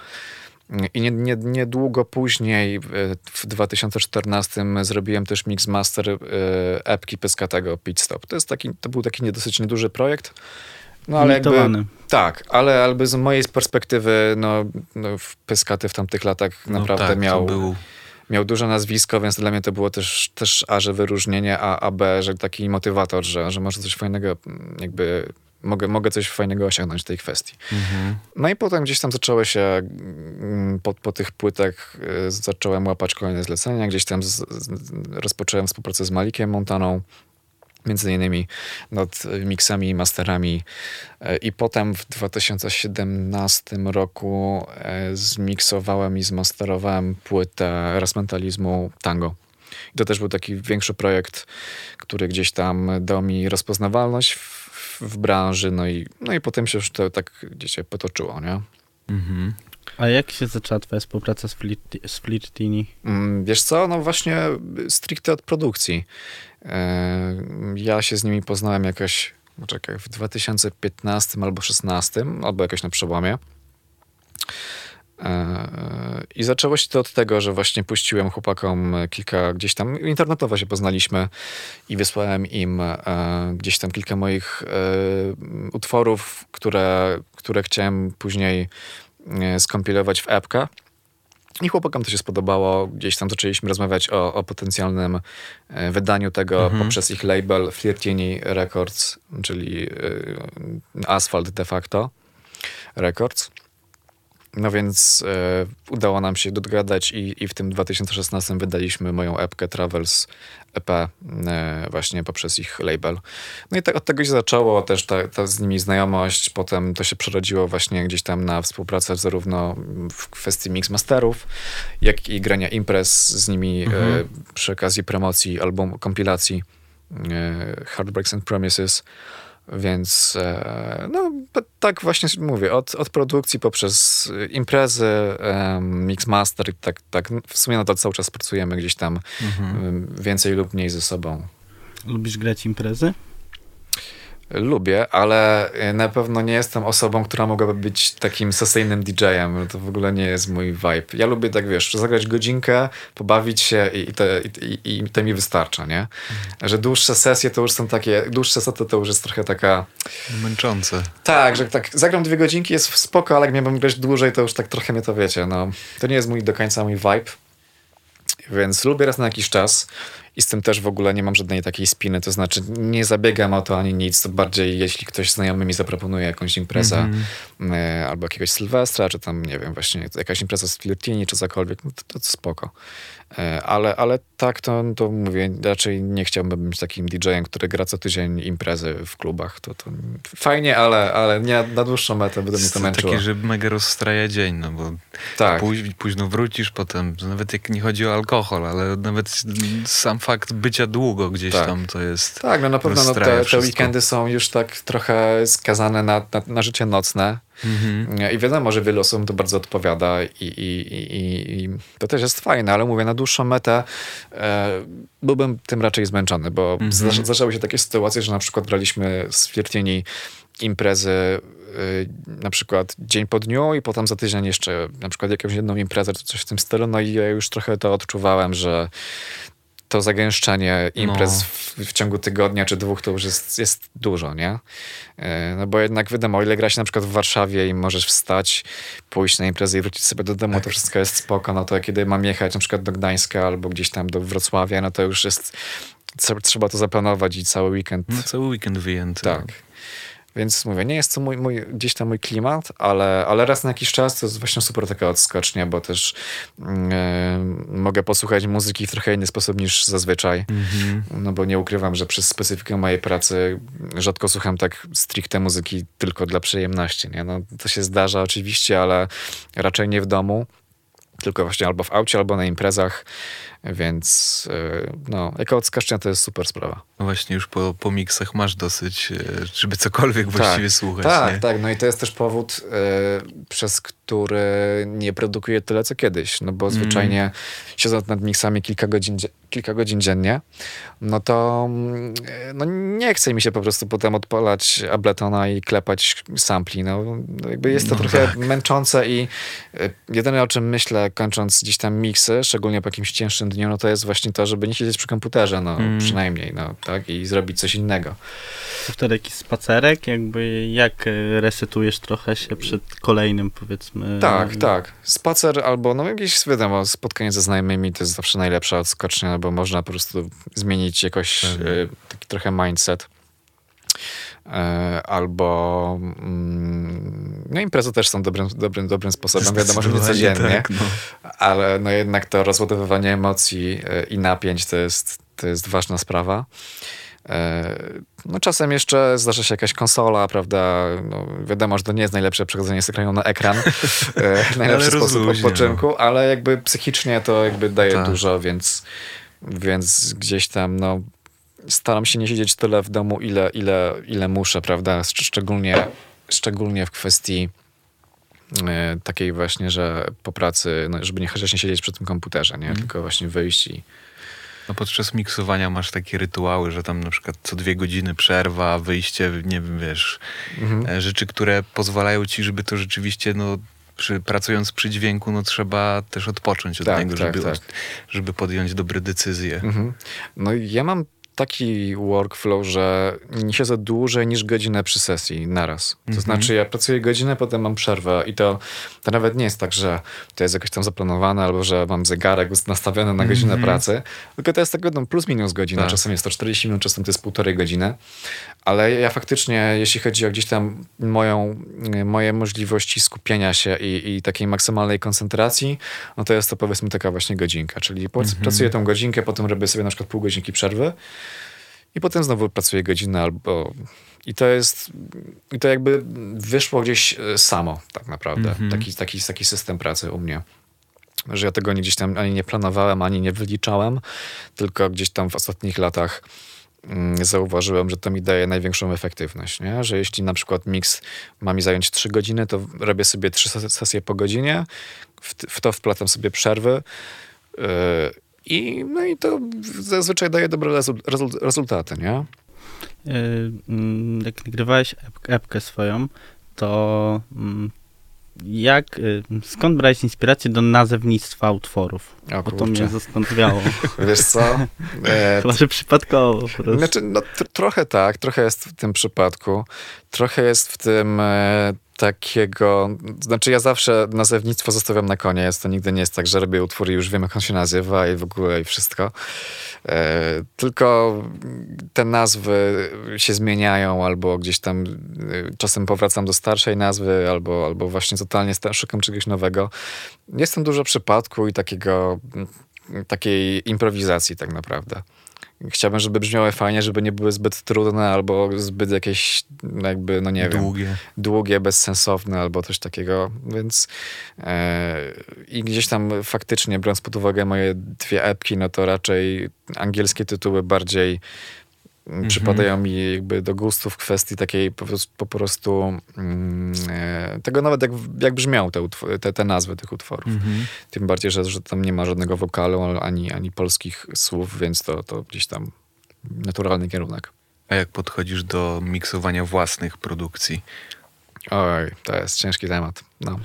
I nie, nie, niedługo później, w 2014, zrobiłem też mixmaster y, epki Pyskatego Pit Stop. To, jest taki, to był taki dosyć nieduży projekt. No ale jakby, tak, ale jakby z mojej perspektywy, no, no w Pyskaty w tamtych latach No naprawdę tak, to miał, był miał duże nazwisko, więc dla mnie to było też, też A, że wyróżnienie, a, a B, że taki motywator, że, że może coś fajnego, jakby mogę, mogę coś fajnego osiągnąć w tej kwestii. No i potem gdzieś tam zaczęły się, mm, po, po tych płytach y, zacząłem łapać kolejne zlecenia, gdzieś tam z, z, rozpocząłem współpracę z Malikiem Montaną, między innymi nad miksami i masterami. E, I potem w 2017 roku e, zmiksowałem i zmasterowałem płytę Rasmentalizmu Tango. I to też był taki większy projekt, który gdzieś tam dał mi rozpoznawalność w, w branży, no i, no i potem się już to tak gdzieś się potoczyło, nie? Mhm. A jak się zaczęła twoja współpraca z, Flirt, z Flirtini? Mm, Wiesz co, no właśnie stricte od produkcji. Ja się z nimi poznałem jakoś, no czekaj, w 2015 albo 16, albo jakoś na przełomie. E, I zaczęło się to od tego, że właśnie puściłem chłopakom kilka gdzieś tam, internetowo się poznaliśmy i wysłałem im e, gdzieś tam kilka moich e, utworów, które, które chciałem później skompilować w epkę. I chłopakom to się spodobało. Gdzieś tam zaczęliśmy rozmawiać o, o potencjalnym e, wydaniu tego poprzez ich label Flirtini Records, czyli e, Asphalt de facto Records. No więc e, udało nam się dogadać i, i w tym 2016 wydaliśmy moją epkę Travels EP e, właśnie poprzez ich label. No i tak od tego się zaczęło też ta, ta z nimi znajomość, potem to się przerodziło właśnie gdzieś tam na współpracę zarówno w kwestii mixmasterów, jak i grania imprez z nimi e, przy okazji promocji albumu, kompilacji e, Heartbreaks and Promises. Więc e, no, tak właśnie mówię, od, od produkcji poprzez imprezy, mixmaster i tak, tak w sumie nadal cały czas pracujemy gdzieś tam em, więcej lub mniej ze sobą. Lubisz grać imprezy? Lubię, ale na pewno nie jestem osobą, która mogłaby być takim sesyjnym DJ-em. To w ogóle nie jest mój vibe. Ja lubię tak, wiesz, zagrać godzinkę, pobawić się i, i, te, i, i to mi wystarcza, nie? Że dłuższe sesje to już są takie, dłuższe sety to już jest trochę taka męczące. Tak, że tak zagram dwie godzinki, jest spoko, ale jak miałbym grać dłużej, to już tak trochę mnie to wiecie, no. To nie jest mój do końca mój vibe. Więc lubię raz na jakiś czas i z tym też w ogóle nie mam żadnej takiej spiny, to znaczy nie zabiegam o to ani nic, to bardziej jeśli ktoś znajomy mi zaproponuje jakąś imprezę e, albo jakiegoś Sylwestra, czy tam, nie wiem, właśnie jakaś impreza z Flirtini, czy cokolwiek, no to, to spoko. E, ale, ale tak to, to mówię, raczej nie chciałbym być takim DJ-em, który gra co tydzień imprezy w klubach. To, to fajnie, ale, ale nie na dłuższą metę będę mnie to męczyło. Takie, że mega rozstraja dzień, no bo Tak. póź, późno wrócisz potem, nawet jak nie chodzi o alkohol, ale nawet sam fakt bycia długo gdzieś Tak. tam to jest... Tak, no na pewno no, te, te weekendy są już tak trochę skazane na, na, na życie nocne. Mhm. I wiadomo, że wielu osobom to bardzo odpowiada i, i, i, i- to też jest fajne, ale mówię, na dłuższą metę e, byłbym tym raczej zmęczony, bo Mhm. zdarza- zdarzały się takie sytuacje, że na przykład braliśmy z Flirtini imprezy y, na przykład dzień po dniu i potem za tydzień jeszcze na przykład jakąś jedną imprezę czy coś w tym stylu, no i ja już trochę to odczuwałem, że to zagęszczenie imprez No. w, w ciągu tygodnia czy dwóch to już jest, jest dużo, nie? E, No bo jednak wiadomo, o ile gra się na przykład w Warszawie i możesz wstać, pójść na imprezę i wrócić sobie do domu, to wszystko jest spoko, no to kiedy mam jechać na przykład do Gdańska albo gdzieś tam do Wrocławia, no to już jest, trzeba, trzeba to zaplanować i cały weekend No cały weekend wyjęty. tak. Więc mówię, nie jest to mój, mój, gdzieś tam mój klimat, ale, ale raz na jakiś czas to jest właśnie super taka odskocznia, bo też mm, e, mogę posłuchać muzyki w trochę inny sposób niż zazwyczaj. No bo nie ukrywam, że przez specyfikę mojej pracy rzadko słucham tak stricte muzyki tylko dla przyjemności. Nie? No, to się zdarza oczywiście, ale raczej nie w domu. Tylko właśnie albo w aucie, albo na imprezach, więc e, no, jako odskocznia to jest super sprawa. No właśnie już po, po miksach masz dosyć, e, żeby cokolwiek właściwie słuchać. Tak, nie? tak. No i to jest też powód, e, przez który nie produkuję tyle co kiedyś. No bo zwyczajnie siedząc nad miksami kilka godzin, kilka godzin dziennie, no to mm, no nie chce mi się po prostu potem odpalać Abletona i klepać sampli. No, no jakby jest to No trochę tak. męczące i e, jedyne o czym myślę, kończąc gdzieś tam miksy, szczególnie po jakimś cięższym dniu, no to jest właśnie to, żeby nie siedzieć przy komputerze, no Mm. przynajmniej, no tak, i zrobić coś innego. To wtedy jakiś spacerek, jakby jak e, resetujesz trochę się przed kolejnym, powiedzmy. Tak, tak. Spacer albo no jakieś, wiadomo, spotkanie ze znajomymi to jest zawsze najlepsza odskocznia, bo można po prostu zmienić jakoś Pewnie. e, taki trochę mindset. E, albo mm, no imprezy też są dobrym, dobrym, dobrym sposobem. Wiadomo, że nie codziennie, Tak, no. ale no jednak to rozładowywanie emocji e, i napięć to jest, to jest ważna sprawa. E, No czasem jeszcze zdarza się jakaś konsola, prawda? No, wiadomo, że to nie jest najlepsze przechodzenie z ekranu na ekran. Najlepszy sposób rozluźnia, odpoczynku, ale jakby psychicznie to jakby daje Tak. dużo, więc, więc gdzieś tam no, staram się nie siedzieć tyle w domu, ile, ile, ile muszę, prawda? Szcz- Szczególnie, szczególnie w kwestii e, takiej właśnie, że po pracy, no, żeby nie chociaż nie siedzieć przy tym komputerze, nie? tylko właśnie wyjść i No podczas miksowania masz takie rytuały, że tam na przykład co dwie godziny przerwa, wyjście, nie wiem, wiesz, e, rzeczy, które pozwalają ci, żeby to rzeczywiście, no, przy, pracując przy dźwięku, no trzeba też odpocząć od Tak, tego, tak, żeby, tak. żeby podjąć dobre decyzje. Mhm. No ja mam taki workflow, że nie siedzę dłużej niż godzinę przy sesji naraz. To Mhm. znaczy ja pracuję godzinę, potem mam przerwę i to, to nawet nie jest tak, że to jest jakoś tam zaplanowane albo że mam zegarek nastawiony na godzinę pracy, tylko to jest tak no, plus minus godzina. Tak. Czasem jest to 40 minut, czasem to jest półtorej godziny. Ale ja faktycznie, jeśli chodzi o gdzieś tam moją, moje możliwości skupienia się i, i takiej maksymalnej koncentracji, no to jest to powiedzmy taka właśnie godzinka. Czyli po- pracuję tą godzinkę, potem robię sobie na przykład pół godzinki przerwy i potem znowu pracuję godzinę albo... I to jest, i to jakby wyszło gdzieś e, samo tak naprawdę. Taki, taki, taki system pracy u mnie że ja tego nie gdzieś tam ani nie planowałem, ani nie wyliczałem, tylko gdzieś tam w ostatnich latach zauważyłem, że to mi daje największą efektywność, nie? że jeśli na przykład miks ma mi zająć 3 godziny, to robię sobie 3 sesje po godzinie, w, w to wplatam sobie przerwy yy, i, no i to zazwyczaj daje dobre rezul- rezul- rezultaty, nie? E, mm, Jak nagrywałeś ep- epkę swoją, to mm, jak, y, skąd brałeś inspirację do nazewnictwa utworów? O Bo to mnie zastanawiało. Wiesz co? E, Chyba, że przypadkowo po prostu. Znaczy, no, tr- trochę tak, trochę jest w tym przypadku. Trochę jest w tym e, takiego. Znaczy, ja zawsze nazewnictwo zostawiam na koniec. To nigdy nie jest tak, że robię utwór i już wiem, jak on się nazywa i w ogóle i wszystko. E, tylko te nazwy się zmieniają, albo gdzieś tam e, czasem powracam do starszej nazwy, albo, albo właśnie totalnie szukam czegoś nowego. Jest tam dużo przypadku i takiego, takiej improwizacji tak naprawdę. Chciałbym, żeby brzmiały fajnie, żeby nie były zbyt trudne albo zbyt jakieś jakby, no nie wiem, Długie. długie, bezsensowne albo coś takiego, więc e, i gdzieś tam faktycznie, biorąc pod uwagę moje dwie epki, no to raczej angielskie tytuły bardziej mm, przypadają mi jakby do gustu w kwestii takiej po prostu, po prostu mm, e, tego nawet jak, jak brzmią te, te, te nazwy tych utworów. Mhm. Tym bardziej, że, że tam nie ma żadnego wokalu ani, ani polskich słów, więc to, to gdzieś tam naturalny kierunek. A jak podchodzisz do miksowania własnych produkcji? Oj, to jest ciężki temat. No.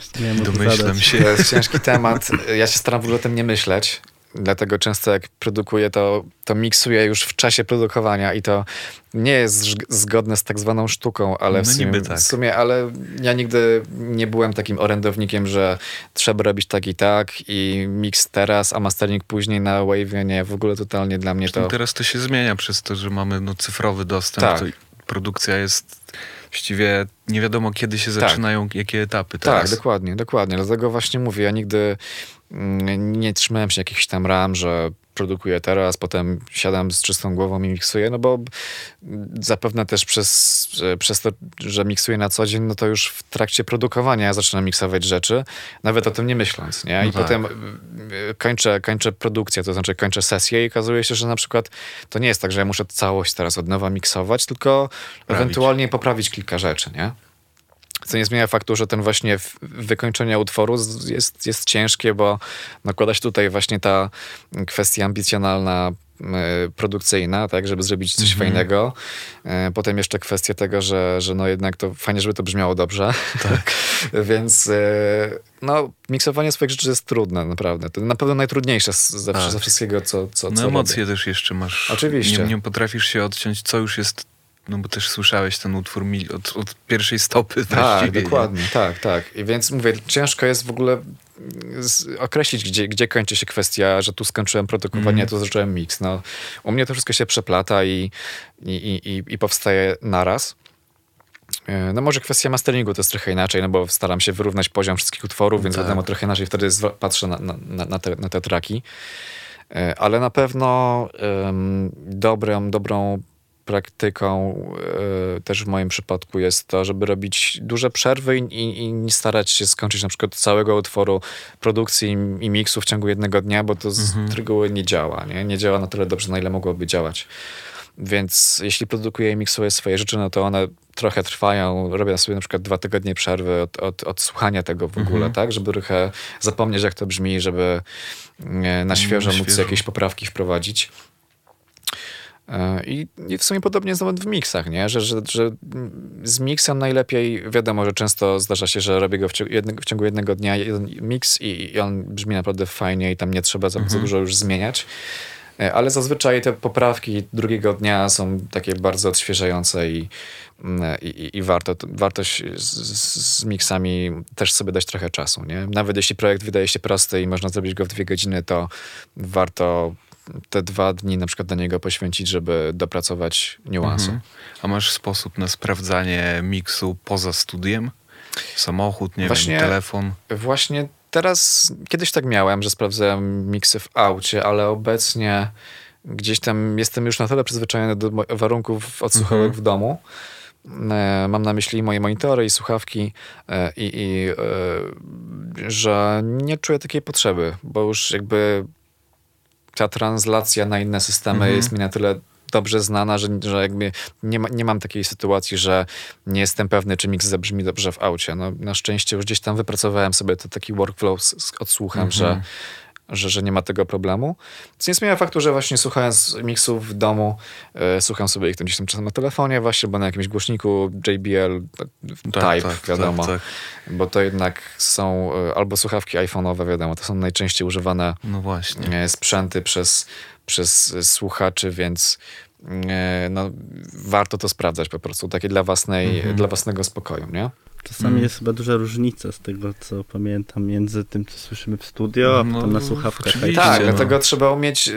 Domyślam się. To jest ciężki temat. Ja się staram w ogóle o tym nie myśleć. Dlatego często jak produkuję, to, to miksuję już w czasie produkowania i to nie jest zgodne z tak zwaną sztuką, ale w, No sumie, niby tak. w sumie, ale ja nigdy nie byłem takim orędownikiem, że trzeba robić tak i tak i mix teraz, a mastering później na Wave, nie, w ogóle totalnie dla mnie to... Teraz to się zmienia przez to, że mamy no, cyfrowy dostęp. Tak. Produkcja jest Właściwie nie wiadomo, kiedy się zaczynają, jakie etapy Tak, teraz. dokładnie, dokładnie. Dlatego właśnie mówię, ja nigdy nie trzymałem się jakichś tam ram, że produkuję teraz, potem siadam z czystą głową i miksuję, no bo zapewne też przez, przez to, że miksuję na co dzień, no to już w trakcie produkowania zaczynam miksować rzeczy, nawet o tym nie myśląc, nie? I No tak. potem y, kończę, kończę produkcję, to znaczy kończę sesję i okazuje się, że na przykład to nie jest tak, że ja muszę całość teraz od nowa miksować, tylko ewentualnie poprawić kilka rzeczy, nie? Co nie zmienia faktu, że ten właśnie wykończenie utworu jest, jest ciężkie, bo nakłada się tutaj właśnie ta kwestia ambicjonalna, e, produkcyjna, tak, żeby zrobić coś fajnego. E, Potem jeszcze kwestia tego, że, że no jednak to fajnie, żeby to brzmiało dobrze. Tak. Więc e, no, miksowanie swoich rzeczy jest trudne, naprawdę. To na pewno najtrudniejsze ze, Tak. ze wszystkiego, co, co, No co emocje robię. też jeszcze masz. Oczywiście. Nie, nie potrafisz się odciąć, co już jest, no bo też słyszałeś ten utwór od, od pierwszej stopy Tak, dokładnie, tak, tak. I więc mówię, ciężko jest w ogóle z- określić, gdzie, gdzie kończy się kwestia, że tu skończyłem produkowanie, a tu zacząłem mix. No, u mnie to wszystko się przeplata i, i, i, i- powstaje naraz. E, No może kwestia masteringu to jest trochę inaczej, no bo staram się wyrównać poziom wszystkich utworów, więc Tak. wiadomo, trochę inaczej wtedy patrzę na, na, na, te, na te traki. E, Ale na pewno em, dobrą, dobrą praktyką e, też w moim przypadku jest to, żeby robić duże przerwy i, i, nie starać się skończyć na przykład całego utworu produkcji i, i miksu w ciągu jednego dnia, bo to z reguły nie działa. Nie? nie działa na tyle dobrze, na ile mogłoby działać. Więc jeśli produkuję i miksuję swoje rzeczy, no to one trochę trwają. Robię sobie na przykład dwa tygodnie przerwy od, od, od słuchania tego w ogóle, tak? Żeby trochę zapomnieć, jak to brzmi, żeby e, na świeżo móc świeżo. jakieś poprawki wprowadzić. I, I w sumie podobnie jest nawet w miksach, nie? Że, że, że z miksem najlepiej, wiadomo, że często zdarza się, że robię go w ciągu jednego, w ciągu jednego dnia jeden miks i, i on brzmi naprawdę fajnie i tam nie trzeba za, za dużo już zmieniać. E, Ale zazwyczaj te poprawki drugiego dnia są takie bardzo odświeżające i, mm, i, i- warto, warto z, z miksami też sobie dać trochę czasu. Nie? Nawet jeśli projekt wydaje się prosty i można zrobić go w dwie godziny, to warto te dwa dni na przykład do niego poświęcić, żeby dopracować niuansu. Mhm. A masz sposób na sprawdzanie miksu poza studiem? Samochód, nie Właśnie- wiem, telefon. Właśnie teraz, kiedyś tak miałem, że sprawdzałem miksy w aucie, ale obecnie gdzieś tam jestem już na tyle przyzwyczajony do warunków odsłuchowych w domu. E, Mam na myśli moje monitory i słuchawki e, i, i e, że nie czuję takiej potrzeby, bo już jakby ta translacja na inne systemy jest mi na tyle dobrze znana, że, że jakby nie, ma, nie mam takiej sytuacji, że nie jestem pewny, czy mix zabrzmi dobrze w aucie. No, na szczęście już gdzieś tam wypracowałem sobie to taki workflow z, z odsłuchem, że, że, że nie ma tego problemu. Co nie zmienia faktu, że właśnie słuchając miksów w domu, e, słucham sobie ich tam gdzieś tam czasem na telefonie właśnie, bo na jakimś głośniku JBL Type, wiadomo. tak. Bo to jednak są e, albo słuchawki iPhone'owe, wiadomo, to są najczęściej używane No e, sprzęty przez, przez słuchaczy, więc no, warto to sprawdzać po prostu, takie dla, własnej, Mhm. dla własnego spokoju, nie? Czasami Mm. jest chyba duża różnica z tego, co pamiętam, między tym, co słyszymy w studio, a No, potem na słuchawkach. Tak, no. dlatego trzeba umieć e,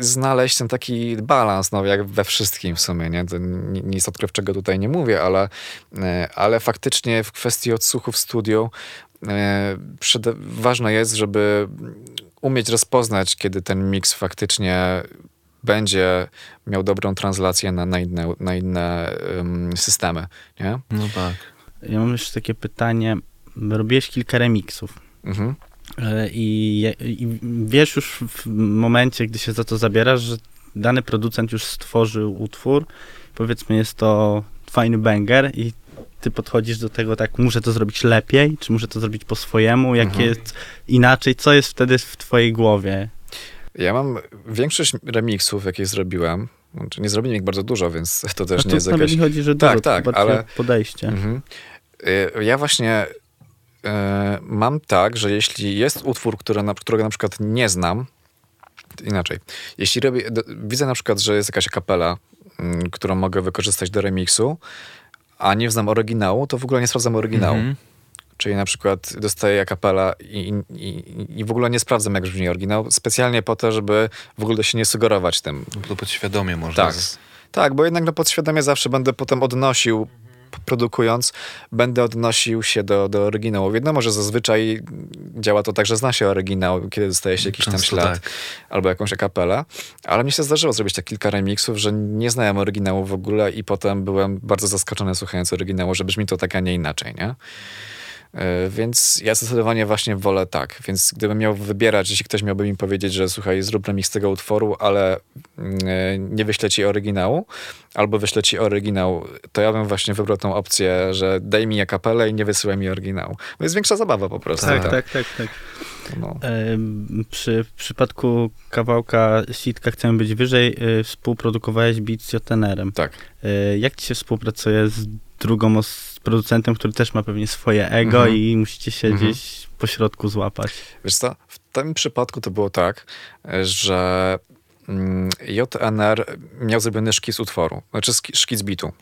znaleźć ten taki balans, no jak we wszystkim w sumie, nie? To ni- nic odkrywczego tutaj nie mówię, ale, e, ale faktycznie w kwestii odsłuchu w studiu e, przede, ważne jest, żeby umieć rozpoznać, kiedy ten miks faktycznie będzie miał dobrą translację na, na inne, na inne em, systemy, nie? No tak. Ja mam jeszcze takie pytanie. Robiłeś kilka remiksów. Mhm. E, I, I wiesz już w momencie, gdy się za to zabierasz, że dany producent już stworzył utwór, powiedzmy jest to fajny banger i ty podchodzisz do tego tak, muszę to zrobić lepiej, czy muszę to zrobić po swojemu, jakie Mhm. jest inaczej, co jest wtedy w twojej głowie? Ja mam większość remiksów, jakie zrobiłem, znaczy nie zrobiłem ich bardzo dużo, więc to też No nie jest to nawet jakaś... chodzi, że Tak, dużo, tak, ale- podejście. Mhm. Y, Ja właśnie y, mam tak, że jeśli jest utwór, który którego na przykład nie znam, inaczej, jeśli robię, widzę na przykład, że jest jakaś kapela, mm, którą mogę wykorzystać do remiksu, a nie znam oryginału, to w ogóle nie sprawdzam oryginału. Mhm. Czyli na przykład dostaję akapela i, i, i w ogóle nie sprawdzam, jak brzmi oryginał, specjalnie po to, żeby w ogóle się nie sugerować tym. To podświadomie można. Tak. Z... Tak, bo jednak no podświadomie zawsze będę potem odnosił produkując, będę odnosił się do, do oryginału. Wiadomo, że zazwyczaj działa to tak, że zna się oryginał, kiedy dostaje się jakiś tam Często ślad tak. albo jakąś akapelę, ale mi się zdarzyło zrobić tak kilka remixów, że nie znałem oryginału w ogóle i potem byłem bardzo zaskoczony słuchając oryginału, że brzmi to tak, a nie inaczej, nie? E, Więc ja zdecydowanie właśnie wolę tak. Więc gdybym miał wybierać, jeśli ktoś miałby mi powiedzieć, że słuchaj, zrób remix tego utworu, ale mm, e, nie wyślę ci oryginału, albo wyślę ci oryginał, to ja bym właśnie wybrał tą opcję, że daj mi akapelę i nie wysyłaj mi oryginału. Bo jest większa zabawa po prostu. Tak, tak, tak, tak. No. Em, Przy w przypadku kawałka Sitka Chcemy Być Wyżej y, współprodukowałeś beat z JNR-em. Tak. Y, Jak ci się współpracuje z drugą os- z producentem, który też ma pewnie swoje ego Mhm. i musicie się Mhm. gdzieś po środku złapać? Wiesz co, w tym przypadku to było tak, że mm, JNR miał zrobiony szkic utworu, znaczy szkic bitu.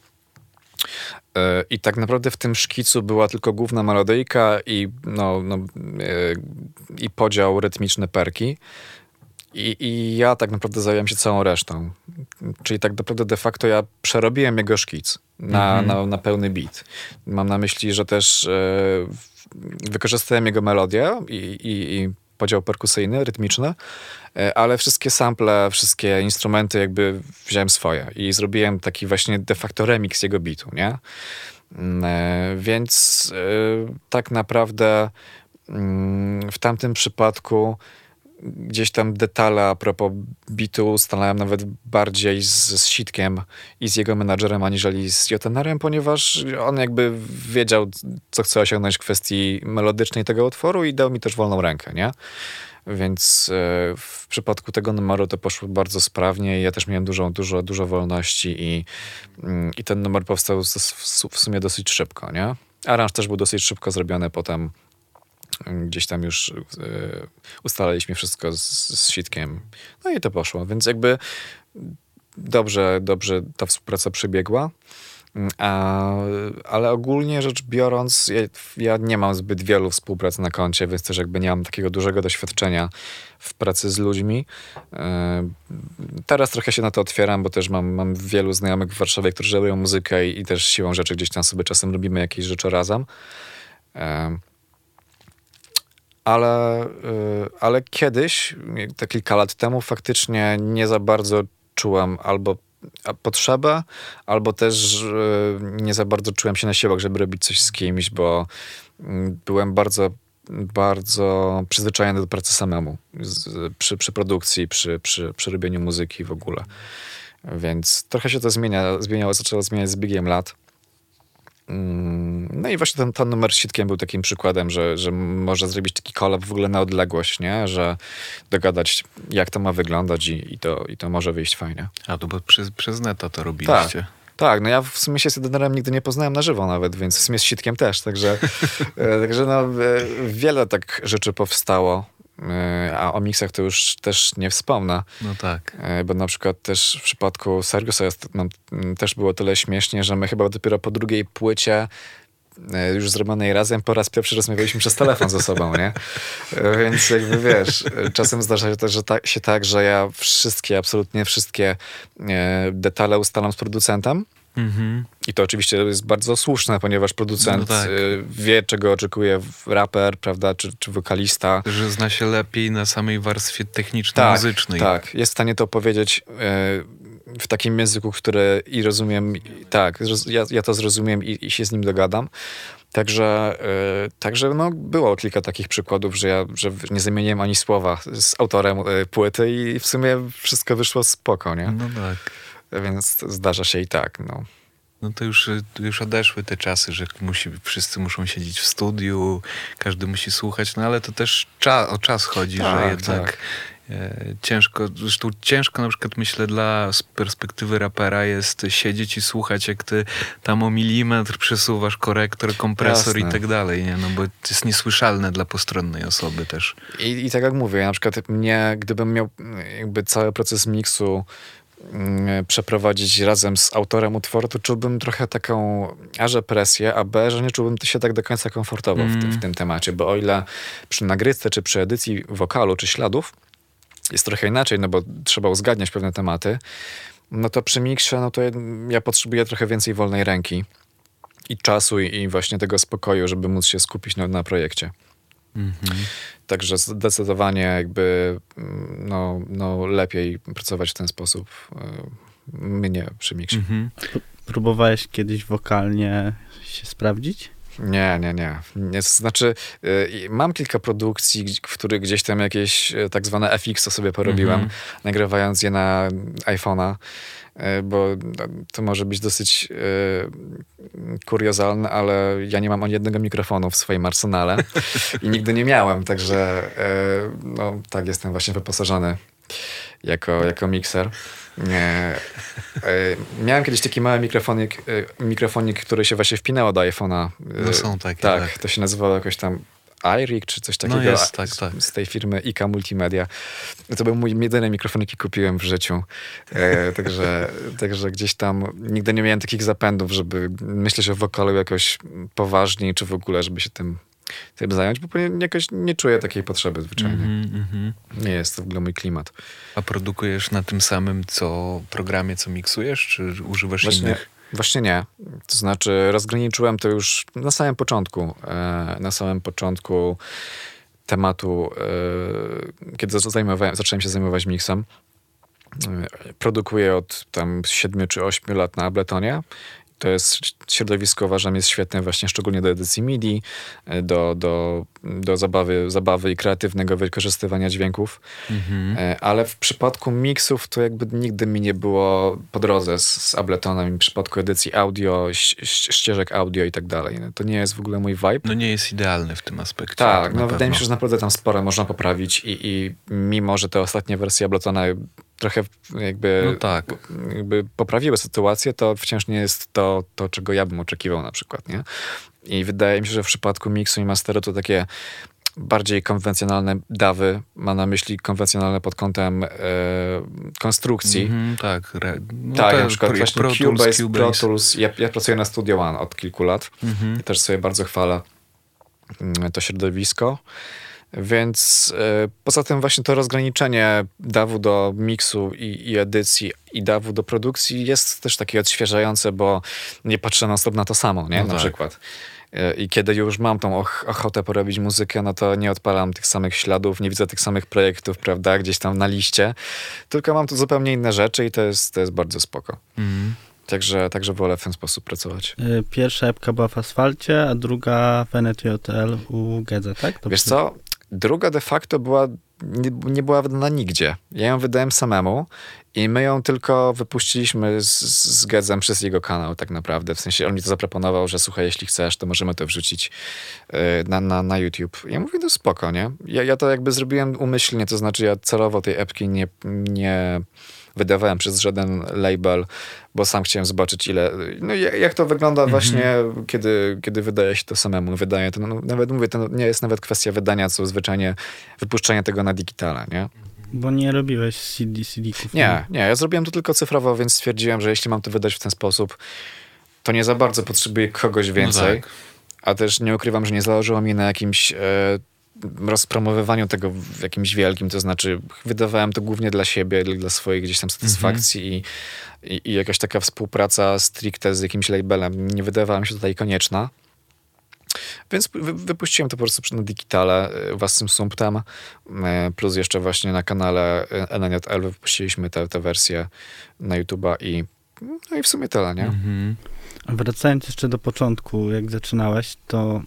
E, I tak naprawdę w tym szkicu była tylko główna melodyjka i, no, no, e, i podział rytmiczny perki. I, I ja tak naprawdę zająłem się całą resztą. Czyli tak naprawdę de facto ja przerobiłem jego szkic na, na, na pełny beat. Mam na myśli, że też e, wykorzystałem jego melodię i, i, i podział perkusyjny, rytmiczny, e, ale wszystkie sample, wszystkie instrumenty jakby wziąłem swoje i zrobiłem taki właśnie de facto remix jego bitu, nie? Mm, e, Więc tak naprawdę mm, w tamtym przypadku gdzieś tam detale a propos bitu ustalałem nawet bardziej z, z Sitkiem i z jego menadżerem, aniżeli z JNR-em, ponieważ on jakby wiedział, co chce osiągnąć w kwestii melodycznej tego utworu i dał mi też wolną rękę, nie? Więc e, w przypadku tego numeru to poszło bardzo sprawnie i ja też miałem dużo, dużo, dużo wolności i, mm, i ten numer powstał w sumie dosyć szybko, nie? Aranż też był dosyć szybko zrobiony potem gdzieś tam już e, ustalaliśmy wszystko z, z sitkiem. No i to poszło, więc jakby dobrze, dobrze ta współpraca przebiegła. Mm, A, ale ogólnie rzecz biorąc, ja, ja nie mam zbyt wielu współprac na koncie, więc też jakby nie mam takiego dużego doświadczenia w pracy z ludźmi. E, Teraz trochę się na to otwieram, bo też mam, mam wielu znajomych w Warszawie, którzy robią muzykę i, i też siłą rzeczy gdzieś tam sobie czasem robimy jakieś rzeczy razem. Ale, y, ale kiedyś, te kilka lat temu, faktycznie nie za bardzo czułem albo potrzebę, albo też y, nie za bardzo czułem się na siłach, żeby robić coś z kimś, bo mm, byłem bardzo, bardzo przyzwyczajony do pracy samemu z, przy, przy produkcji, przy, przy, przy robieniu muzyki w ogóle. Więc trochę się to zmienia, zmieniało, zaczęło zmieniać z biegiem lat. Mm, No i właśnie ten, ten numer z sitkiem był takim przykładem, że, że może zrobić taki kolab w ogóle na odległość, nie? Że dogadać, jak to ma wyglądać i, i, to, i to może wyjść fajnie. A to bo przez, przez neta to robiliście. Tak, no ja w sumie się z Jedenerem nigdy nie poznałem na żywo nawet, więc w sumie z sitkiem też, także, e, także no, e, wiele tak rzeczy powstało, a o miksach to już też nie wspomnę. No tak. E, Bo na przykład też w przypadku Sergiusa jest, no, też było tyle śmiesznie, że my chyba dopiero po drugiej płycie e, już zrobionej razem po raz pierwszy rozmawialiśmy przez telefon ze sobą, nie? E, Więc jakby wiesz, e, czasem zdarza się też że tak, się tak, że ja wszystkie, absolutnie wszystkie e, detale ustalam z producentem. Mhm. I to oczywiście jest bardzo słuszne, ponieważ producent No tak. e, wie, czego oczekuje raper, prawda, czy, czy wokalista. Że zna się lepiej na samej warstwie techniczno-muzycznej. Tak, jest w stanie to powiedzieć e, w takim języku, który i rozumiem, i- tak, ja, ja to zrozumiem i, i się z nim dogadam. Także, e, także no, było kilka takich przykładów, że ja że nie zamieniłem ani słowa z autorem płyty i w sumie wszystko wyszło spoko, nie? No tak. Więc zdarza się i tak, no. No to już, już odeszły te czasy, że musi, wszyscy muszą siedzieć w studiu, każdy musi słuchać, no ale to też cza, o czas chodzi, Tak, że jednak tak. e, ciężko, zresztą ciężko na przykład myślę dla z perspektywy rapera jest siedzieć i słuchać, jak ty tam o milimetr przesuwasz korektor, kompresor Jasne. i tak dalej, nie? No bo to jest niesłyszalne dla postronnej osoby też. I, I tak jak mówię, ja na przykład mnie, gdybym miał jakby cały proces miksu przeprowadzić razem z autorem utworu, to czułbym trochę taką A, że presję, a B, że nie czułbym się tak do końca komfortowo w, tym, w tym temacie, bo o ile przy nagrywce, czy przy edycji wokalu, czy śladów jest trochę inaczej, no bo trzeba uzgadniać pewne tematy, no to przy miksie, no to ja potrzebuję trochę więcej wolnej ręki. i czasu, i, i właśnie tego spokoju, żeby móc się skupić na, na projekcie. Mhm. Także zdecydowanie jakby mm, no, no lepiej pracować w ten sposób. y, Mnie przy miksie. Mhm. Próbowałeś kiedyś wokalnie się sprawdzić? Nie, nie, nie. nie to znaczy, y, mam kilka produkcji, w których gdzieś tam jakieś y, tak zwane FX sobie porobiłem, Mhm. nagrywając je na iPhone'a, bo no, to może być dosyć y, kuriozalne, ale ja nie mam ani jednego mikrofonu w swoim arsenale i nigdy nie miałem, także y, no, tak jestem właśnie wyposażony jako, jako mikser. Nie. Miałem kiedyś taki mały mikrofonik, mikrofonik, który się właśnie wpinało do iPhone'a. No są takie, Tak, tak. to się nazywało jakoś tam iRig czy coś No takiego. jest, a- tak, z- tak. Z tej firmy IK Multimedia. To był mój jedyny mikrofonik, jaki kupiłem w życiu. E, także, także gdzieś tam nigdy nie miałem takich zapędów, żeby myśleć o wokalu jakoś poważniej, czy w ogóle, żeby się tym, tym zająć, bo jakoś nie czuję takiej potrzeby zwyczajnie. Mhm, mhm. Nie jest to w ogóle mój klimat. A produkujesz na tym samym co programie, co miksujesz, czy używasz Właśnie, innych? Właśnie nie. To znaczy rozgraniczyłem to już na samym początku. E, na samym początku tematu, e, kiedy zacząłem się zajmować miksem. E, Produkuję od tam 7 czy 8 lat na Abletonie. To jest środowisko, uważam, jest świetne właśnie szczególnie do edycji MIDI, do, do, do zabawy, zabawy i kreatywnego wykorzystywania dźwięków. Mhm. E, Ale w przypadku miksów to jakby nigdy mi nie było po drodze z, z Abletonem. W przypadku edycji audio, ścieżek audio i tak dalej. No To nie jest w ogóle mój vibe. No nie jest idealny w tym aspekcie. tak, no wydaje mi się, że naprawdę tam sporo można poprawić i, i mimo, że te ostatnie wersje Abletona trochę jakby, No tak. jakby poprawiły sytuację, to wciąż nie jest to, to, czego ja bym oczekiwał na przykład, nie? I wydaje mi się, że w przypadku miksu i masteru to takie bardziej konwencjonalne dawy, ma na myśli konwencjonalne pod kątem e, konstrukcji. Mhm, tak, re, no tak, na przykład pro- właśnie Pro Tools, Cubase, Pro Cubase. Tools. Ja, ja pracuję na Studio One od kilku lat. Mhm. I też sobie bardzo chwalę mm, to środowisko. Więc e, poza tym właśnie to rozgraniczenie dawu do miksu i, i edycji i dawu do produkcji jest też takie odświeżające, bo nie patrzę na stop na to samo, nie? No na tak. przykład. E, I kiedy już mam tą och ochotę porobić muzykę, no to nie odpalam tych samych śladów, nie widzę tych samych projektów, prawda, gdzieś tam na liście, tylko mam tu zupełnie inne rzeczy i to jest, to jest bardzo spoko. Mhm. Także, także wolę w ten sposób pracować. Y, Pierwsza epka była w asfalcie, a druga w NTJL u Gedze, tak? Dobrze. Wiesz co? Druga de facto była, nie, nie była wydana nigdzie. Ja ją wydałem samemu i my ją tylko wypuściliśmy z, z Gedzem przez jego kanał tak naprawdę. W sensie on mi to zaproponował, że słuchaj, jeśli chcesz, to możemy to wrzucić yy, na, na, na YouTube. Ja mówię, no spoko, nie? Ja, ja to jakby zrobiłem umyślnie, to znaczy ja celowo tej epki nie, nie wydawałem przez żaden label, bo sam chciałem zobaczyć ile, no jak, to wygląda właśnie, kiedy, kiedy wydaje się to samemu. Wydaje to, no, nawet mówię, to nie jest nawet kwestia wydania, co zwyczajnie wypuszczenia tego na digitale, nie? Bo nie robiłeś CD, CD-ków. Nie, nie, ja zrobiłem to tylko cyfrowo, więc stwierdziłem, że jeśli mam to wydać w ten sposób, to nie za bardzo potrzebuję kogoś więcej. No tak. A też nie ukrywam, że nie zależało mi na jakimś e, rozpromowywaniu tego w jakimś wielkim, to znaczy wydawałem to głównie dla siebie, dla swojej gdzieś tam satysfakcji i, i, i jakaś taka współpraca stricte z jakimś labelem nie wydawała mi się tutaj konieczna. Więc wy, wypuściłem to po prostu na digitale e, własnym sumptem, e, plus jeszcze właśnie na kanale e, NNJL wypuściliśmy tę tę wersję na YouTube'a i no i w sumie tyle, nie? Mhm. Wracając jeszcze do początku, jak zaczynałeś, to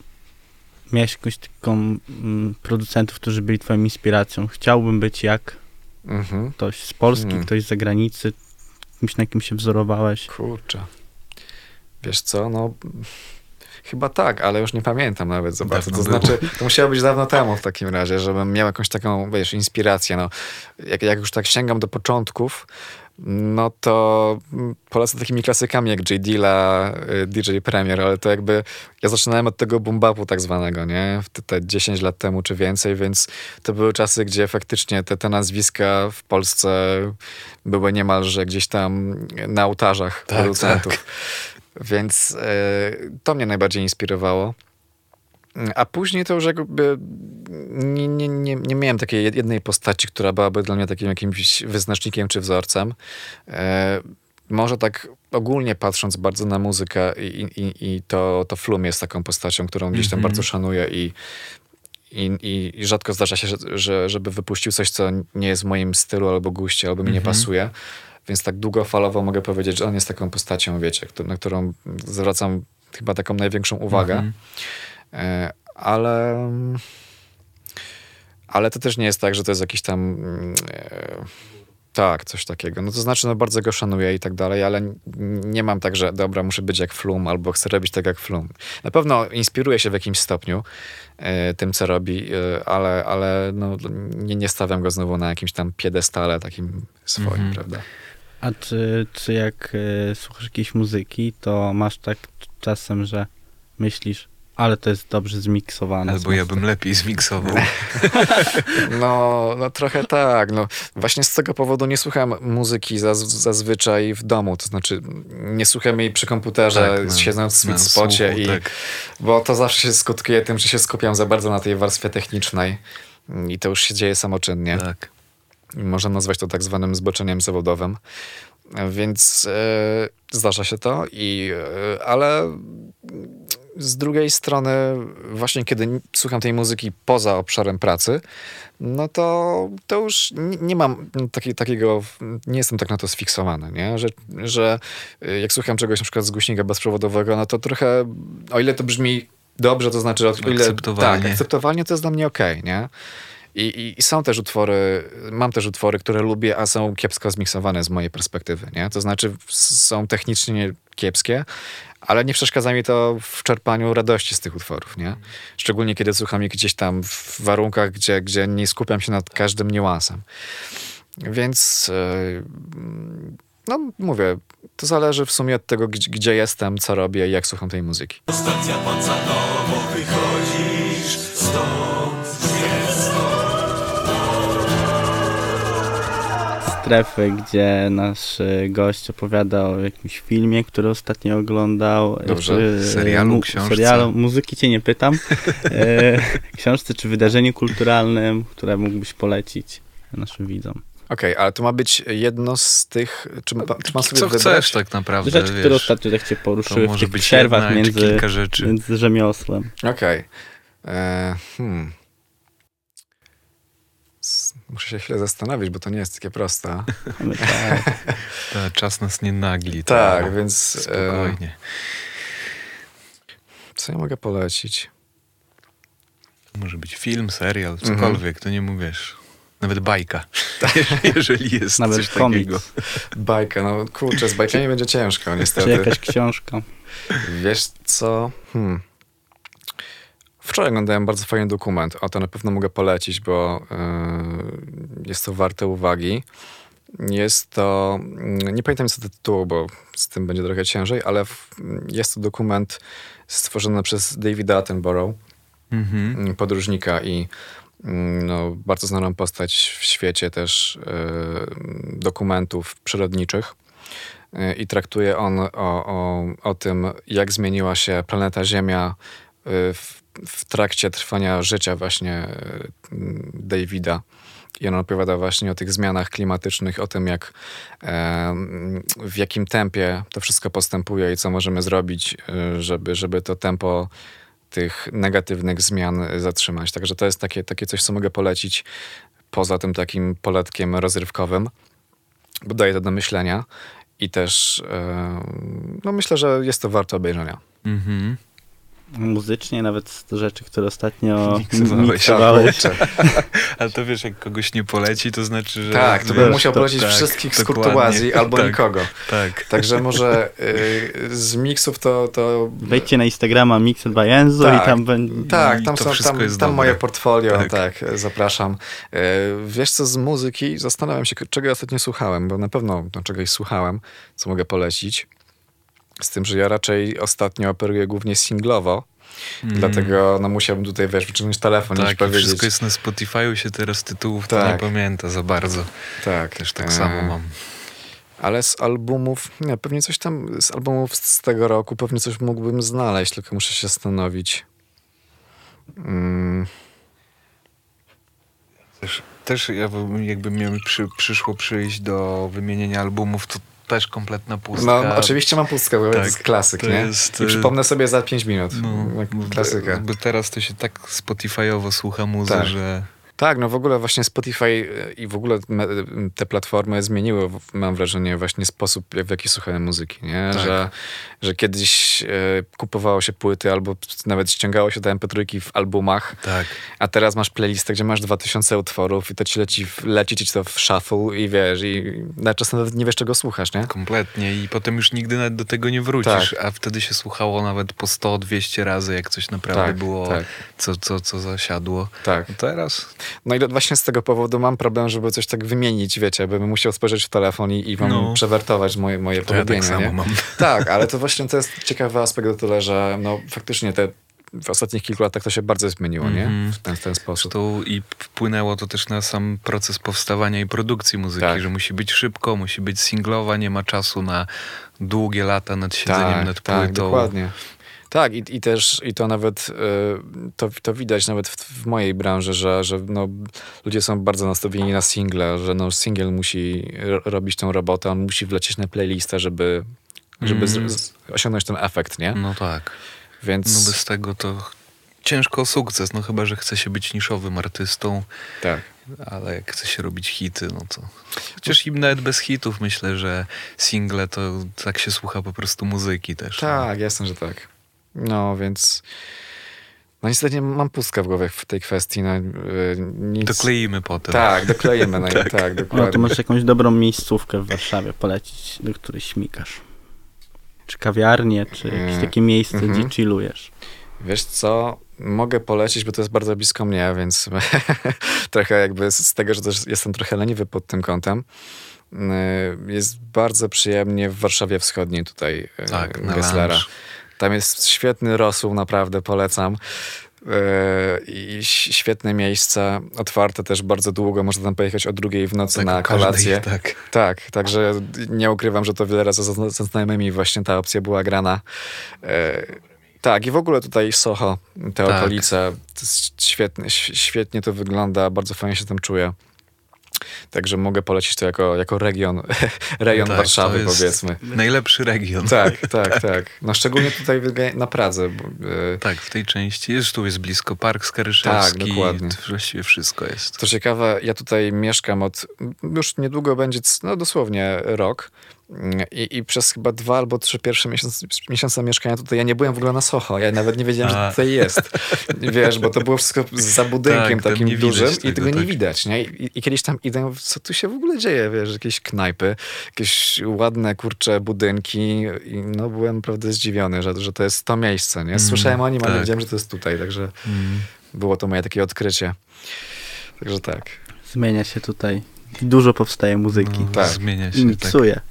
miałeś jakąś taką mm, producentów, którzy byli twoją inspiracją. Chciałbym być jak Mhm. ktoś z Polski, Hmm. ktoś z zagranicy, kimś na kim się wzorowałeś. Kurczę. Wiesz co, no chyba tak, ale już nie pamiętam nawet za bardzo. To znaczy, to musiało być dawno temu w takim razie, żebym miał jakąś taką, wiesz, inspirację. No, jak, jak już tak sięgam do początków, no to polecę takimi klasykami jak J. Dilla, y, DJ Premier, ale to jakby ja zaczynałem od tego boom-bapu tak zwanego, nie? Te, te 10 lat temu czy więcej, więc to były czasy, gdzie faktycznie te, te nazwiska w Polsce były niemalże gdzieś tam na ołtarzach Tak, producentów. Więc e, to mnie najbardziej inspirowało. A później to już jakby nie, nie, nie, nie miałem takiej jed- jednej postaci, która byłaby dla mnie takim jakimś wyznacznikiem czy wzorcem. E, może tak ogólnie patrząc bardzo na muzykę i, i, i to, to Flum jest taką postacią, którą gdzieś tam Mhm. bardzo szanuję i, i, i, rzadko zdarza się, że, że, żeby wypuścił coś, co nie jest w moim stylu albo guście, albo mi nie Mhm. pasuje. Więc tak długofalowo mogę powiedzieć, że on jest taką postacią, wiecie, na którą zwracam chyba taką największą uwagę. Mhm. E, ale. Ale to też nie jest tak, że to jest jakiś tam. E, tak, coś takiego. No to znaczy, no bardzo go szanuję i tak dalej, ale nie mam tak, że dobra, muszę być jak Flum albo chcę robić tak jak Flum. Na pewno inspiruję się w jakimś stopniu e, tym, co robi, e, ale, ale no, nie, nie stawiam go znowu na jakimś tam piedestale takim swoim, Mhm. prawda? A czy, czy jak y, słuchasz jakiejś muzyki, to masz tak czasem, że myślisz, ale to jest dobrze zmiksowane. Albo ja bym lepiej zmiksował. No, no trochę tak. No, właśnie z tego powodu nie słucham muzyki zaz, zazwyczaj w domu. To znaczy, nie słucham jej przy komputerze, Tak, na- siedząc w sweet na spocie, słuchu, i, tak. bo to zawsze się skutkuje tym, że się skupiam za bardzo na tej warstwie technicznej. I to już się dzieje samoczynnie. tak. Można nazwać to tak zwanym zboczeniem zawodowym. Więc e, zdarza się to, i, e, ale z drugiej strony, właśnie kiedy słucham tej muzyki poza obszarem pracy, no to, to już nie, nie mam taki, takiego, nie jestem tak na to sfiksowany, nie? Że, że e, jak słucham czegoś na przykład z głośnika bezprzewodowego, no to trochę, o ile to brzmi dobrze, to znaczy o ile... Akceptowalnie. Tak, akceptowalnie to jest dla mnie okej, nie? I, i, są też utwory, mam też utwory, które lubię, a są kiepsko zmiksowane z mojej perspektywy, nie? To znaczy są technicznie kiepskie, ale nie przeszkadza mi to w czerpaniu radości z tych utworów, nie? Szczególnie kiedy słucham je gdzieś tam w warunkach, gdzie, gdzie nie skupiam się nad każdym niuansem. Więc e, no mówię, to zależy w sumie od tego, gdzie, jestem, co robię i jak słucham tej muzyki. Strefy, gdzie nasz y, gość opowiada o jakimś filmie, który ostatnio oglądał. Dobrze. Czy, Serialu, mu- książce. Serialu, muzyki cię nie pytam. E, książce czy wydarzeniu kulturalnym, które mógłbyś polecić naszym widzom. Okej, ale to ma być jedno z tych, czy, ma, czy sobie Co wybrać? chcesz tak naprawdę, Rzeczy, które wiesz. ostatnio tak cię poruszyły w tych przerwach między, kilka rzeczy. między rzemiosłem. Okej. E, Hmm. Muszę się chwilę zastanowić, bo to nie jest takie proste. Mamy tak. Ta, czas nas nie nagli. to tak, więc e, Spokojnie. co ja mogę polecić? Może być film, serial, Mhm. cokolwiek, to nie mówisz. Nawet bajka, jeżeli jest Nawet coś komiks. takiego. Bajka, no kurczę, z bajkami będzie ciężko Czy niestety. jakaś książka. Wiesz co? Hmm. Wczoraj oglądałem bardzo fajny dokument. O, to na pewno mogę polecić, bo yy, jest to warte uwagi. Jest to, mm, nie pamiętam co tytułu, bo z tym będzie trochę ciężej, ale w, jest to dokument stworzony przez Davida Attenborough, Mhm. mm, podróżnika i mm, no, bardzo znaną postać w świecie też e, dokumentów przyrodniczych. E, I traktuje on o, o, o tym, jak zmieniła się planeta Ziemia w, w trakcie trwania życia właśnie e, Davida. I on opowiada właśnie o tych zmianach klimatycznych, o tym, jak, w jakim tempie to wszystko postępuje i co możemy zrobić, e, żeby, żeby to tempo tych negatywnych zmian zatrzymać. Także to jest takie, takie coś, co mogę polecić poza tym takim poletkiem rozrywkowym, bo daje to do myślenia i też e, no myślę, że jest to warte obejrzenia. Mhm. Muzycznie, nawet z rzeczy, które ostatnio Miksowałeś. Ale to wiesz, jak kogoś nie poleci, to znaczy, że... Tak, to wiesz, bym musiał to- polecić tak, wszystkich z kurtuazji albo tak, nikogo. Tak. Także może y, z miksów to... to Wejdźcie na Instagrama Mixed by Enzo Tak. i tam będzie... Tak, tam to są wszystko tam, tam moje portfolio, tak, Tak. zapraszam. E, Wiesz co, z muzyki zastanawiam się, czego ja ostatnio słuchałem, bo na pewno no, czegoś słuchałem, co mogę polecić. Z tym, że ja raczej ostatnio operuję głównie singlowo, dlatego no, musiałbym tutaj, wiesz, wyciągnąć telefon Mm. Tak, i powiedzieć. wszystko jest na Spotify'u, się teraz tytułów Tak. nie pamięta za bardzo. Tak, Też tak e, samo mam. Ale z albumów, nie, pewnie coś tam, z albumów z tego roku, pewnie coś mógłbym znaleźć, tylko muszę się zastanowić. Mm, Też, też ja bym- jakby mi przy, przyszło przyjść do wymienienia albumów, to też kompletna pustka. No, oczywiście mam pustkę, bo to Tak, jest klasyk, to nie? jest, I y- przypomnę sobie za 5 minut. No, Klasyka. Bo teraz to się tak Spotify'owo słucha muzy, Tak. że Tak, no w ogóle właśnie Spotify e, i w ogóle te platformy zmieniły, mam wrażenie, właśnie sposób, w jaki słuchałem muzyki, nie? Tak. Że, że kiedyś e, kupowało się płyty albo nawet ściągało się te mp3 w albumach, tak. a teraz masz playlistę, gdzie masz 2000 utworów i to ci leci, leci ci to w shuffle i wiesz, i na czasem nawet nie wiesz, czego słuchasz, nie? Kompletnie i potem już nigdy nawet do tego nie wrócisz, Tak. a wtedy się słuchało nawet po 100-200 razy, jak coś naprawdę Tak, było, tak. co, co, co zasiadło. Tak. A teraz No i do, właśnie z tego powodu mam problem, żeby coś tak wymienić, wiecie, bym musiał spojrzeć w telefon i, i wam No. przewertować moje, moje to ja tak samo nie? mam. Tak, ale to właśnie to jest ciekawy aspekt o tyle, że no faktycznie te w ostatnich kilku latach to się bardzo zmieniło, nie? Mhm. W ten, w ten sposób. To i wpłynęło to też na sam proces powstawania i produkcji muzyki, Tak. że musi być szybko, musi być singlowa, nie ma czasu na długie lata nad siedzeniem nad płytą. tak, dokładnie. Tak, i, i też i to nawet y, to, to widać nawet w, w mojej branży, że, że no, ludzie są bardzo nastawieni na single, że no, single musi ro- robić tą robotę, on musi wlecieć na playlistę, żeby, żeby Mhm. z, z, osiągnąć ten efekt, nie? No tak. Więc No bez tego to ciężko o sukces, no chyba, że chce się być niszowym artystą, tak. ale jak chce się robić hity, no to... Chociaż i nawet bez hitów myślę, że single to tak się słucha po prostu muzyki też. no. Tak, jasne, że tak. No, więc no niestety nie mam pustkę w głowie w tej kwestii. No, y, nic... Dokleimy potem. Tak, dokleimy. No, tak. tak, No dokładnie. to możesz jakąś dobrą miejscówkę w Warszawie polecić, do której śmikasz. Czy kawiarnię, czy jakieś Mm, takie miejsce, mhm. gdzie chillujesz. Wiesz co, mogę polecić, bo to jest bardzo blisko mnie, więc trochę jakby z tego, że też jestem trochę leniwy pod tym kątem. y, Jest bardzo przyjemnie w Warszawie Wschodniej tutaj y, Tak, na Gesslera. Tam jest świetny rosół, naprawdę polecam. Yy, I świetne miejsca, otwarte też bardzo długo. Można tam pojechać o drugiej w nocy Tak, na o każdej, kolację. Tak. Tak, także nie ukrywam, że to wiele razy ze, znajomymi właśnie ta opcja była grana. E, tak, i w ogóle tutaj Soho, te Tak. okolice, świetnie, świetnie to wygląda, bardzo fajnie się tam czuję. Także mogę polecić to jako, jako region, rejon Tak, Warszawy, to powiedzmy. Najlepszy region. Tak, tak, tak. No szczególnie tutaj na Pradze. Bo, e, Tak, w tej części. Jest tu jest blisko Park Skaryszewski. Tak, dokładnie. to Właściwie wszystko jest. Co ciekawe, ja tutaj mieszkam od, już niedługo będzie, no dosłownie rok i, i przez chyba dwa albo trzy pierwsze miesiące, miesiące mieszkania tutaj ja nie byłem w ogóle na Soho, ja nawet nie wiedziałem, A. że tutaj jest. Wiesz, bo to było wszystko za budynkiem Tak, takim dużym i tego, tego nie tak. widać, nie? I, I kiedyś tam idę, co tu się w ogóle dzieje, wiesz, jakieś knajpy, jakieś ładne, kurcze budynki i no byłem naprawdę zdziwiony, że, że to jest to miejsce, nie? Słyszałem o nim, ale tak. nie wiedziałem, że to jest tutaj, także było to moje takie odkrycie. Także tak. Zmienia się tutaj. Dużo powstaje muzyki. No, Tak. Zmienia się tak. miksuje. Tak,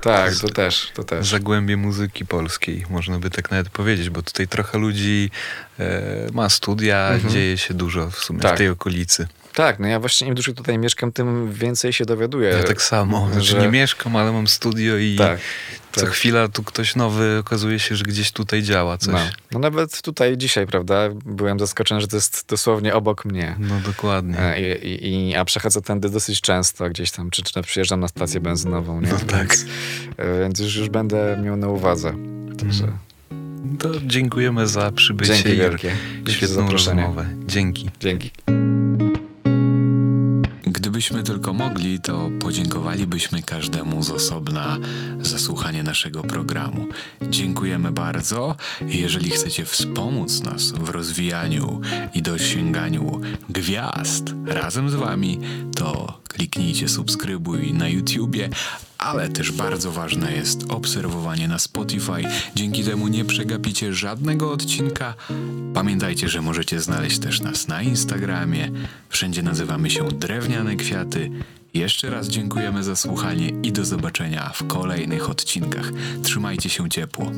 tak, to też, to też. Zagłębie muzyki polskiej, można by tak nawet powiedzieć, bo tutaj trochę ludzi e, ma studia, Mhm. dzieje się dużo w sumie Tak. w tej okolicy. Tak, no ja właśnie im dłużej tutaj mieszkam, tym więcej się dowiaduję. Ja tak samo. Znaczy że- nie mieszkam, ale mam studio i Tak, co tak. chwila tu ktoś nowy okazuje się, że gdzieś tutaj działa coś. No. no nawet tutaj dzisiaj, prawda, byłem zaskoczony, że to jest dosłownie obok mnie. No dokładnie. E, I, i, i, a przechodzę tędy dosyć często gdzieś tam, czy, czy przyjeżdżam na stację benzynową, nie? No tak. Więc, e, więc już, już będę miał na uwadze. Także To dziękujemy za przybycie dzięki wielkie. Świetną rozmowę. Dzięki. Dzięki. Gdybyśmy tylko mogli, to podziękowalibyśmy każdemu z osobna za słuchanie naszego programu. Dziękujemy bardzo. Jeżeli chcecie wspomóc nas w rozwijaniu i dosięganiu gwiazd razem z Wami, to kliknijcie subskrybuj na YouTubie, ale też bardzo ważne jest obserwowanie na Spotify. Dzięki temu nie przegapicie żadnego odcinka. Pamiętajcie, że możecie znaleźć też nas na Instagramie. Wszędzie nazywamy się Drewniane Kwiaty. Jeszcze raz dziękujemy za słuchanie i do zobaczenia w kolejnych odcinkach. Trzymajcie się ciepło.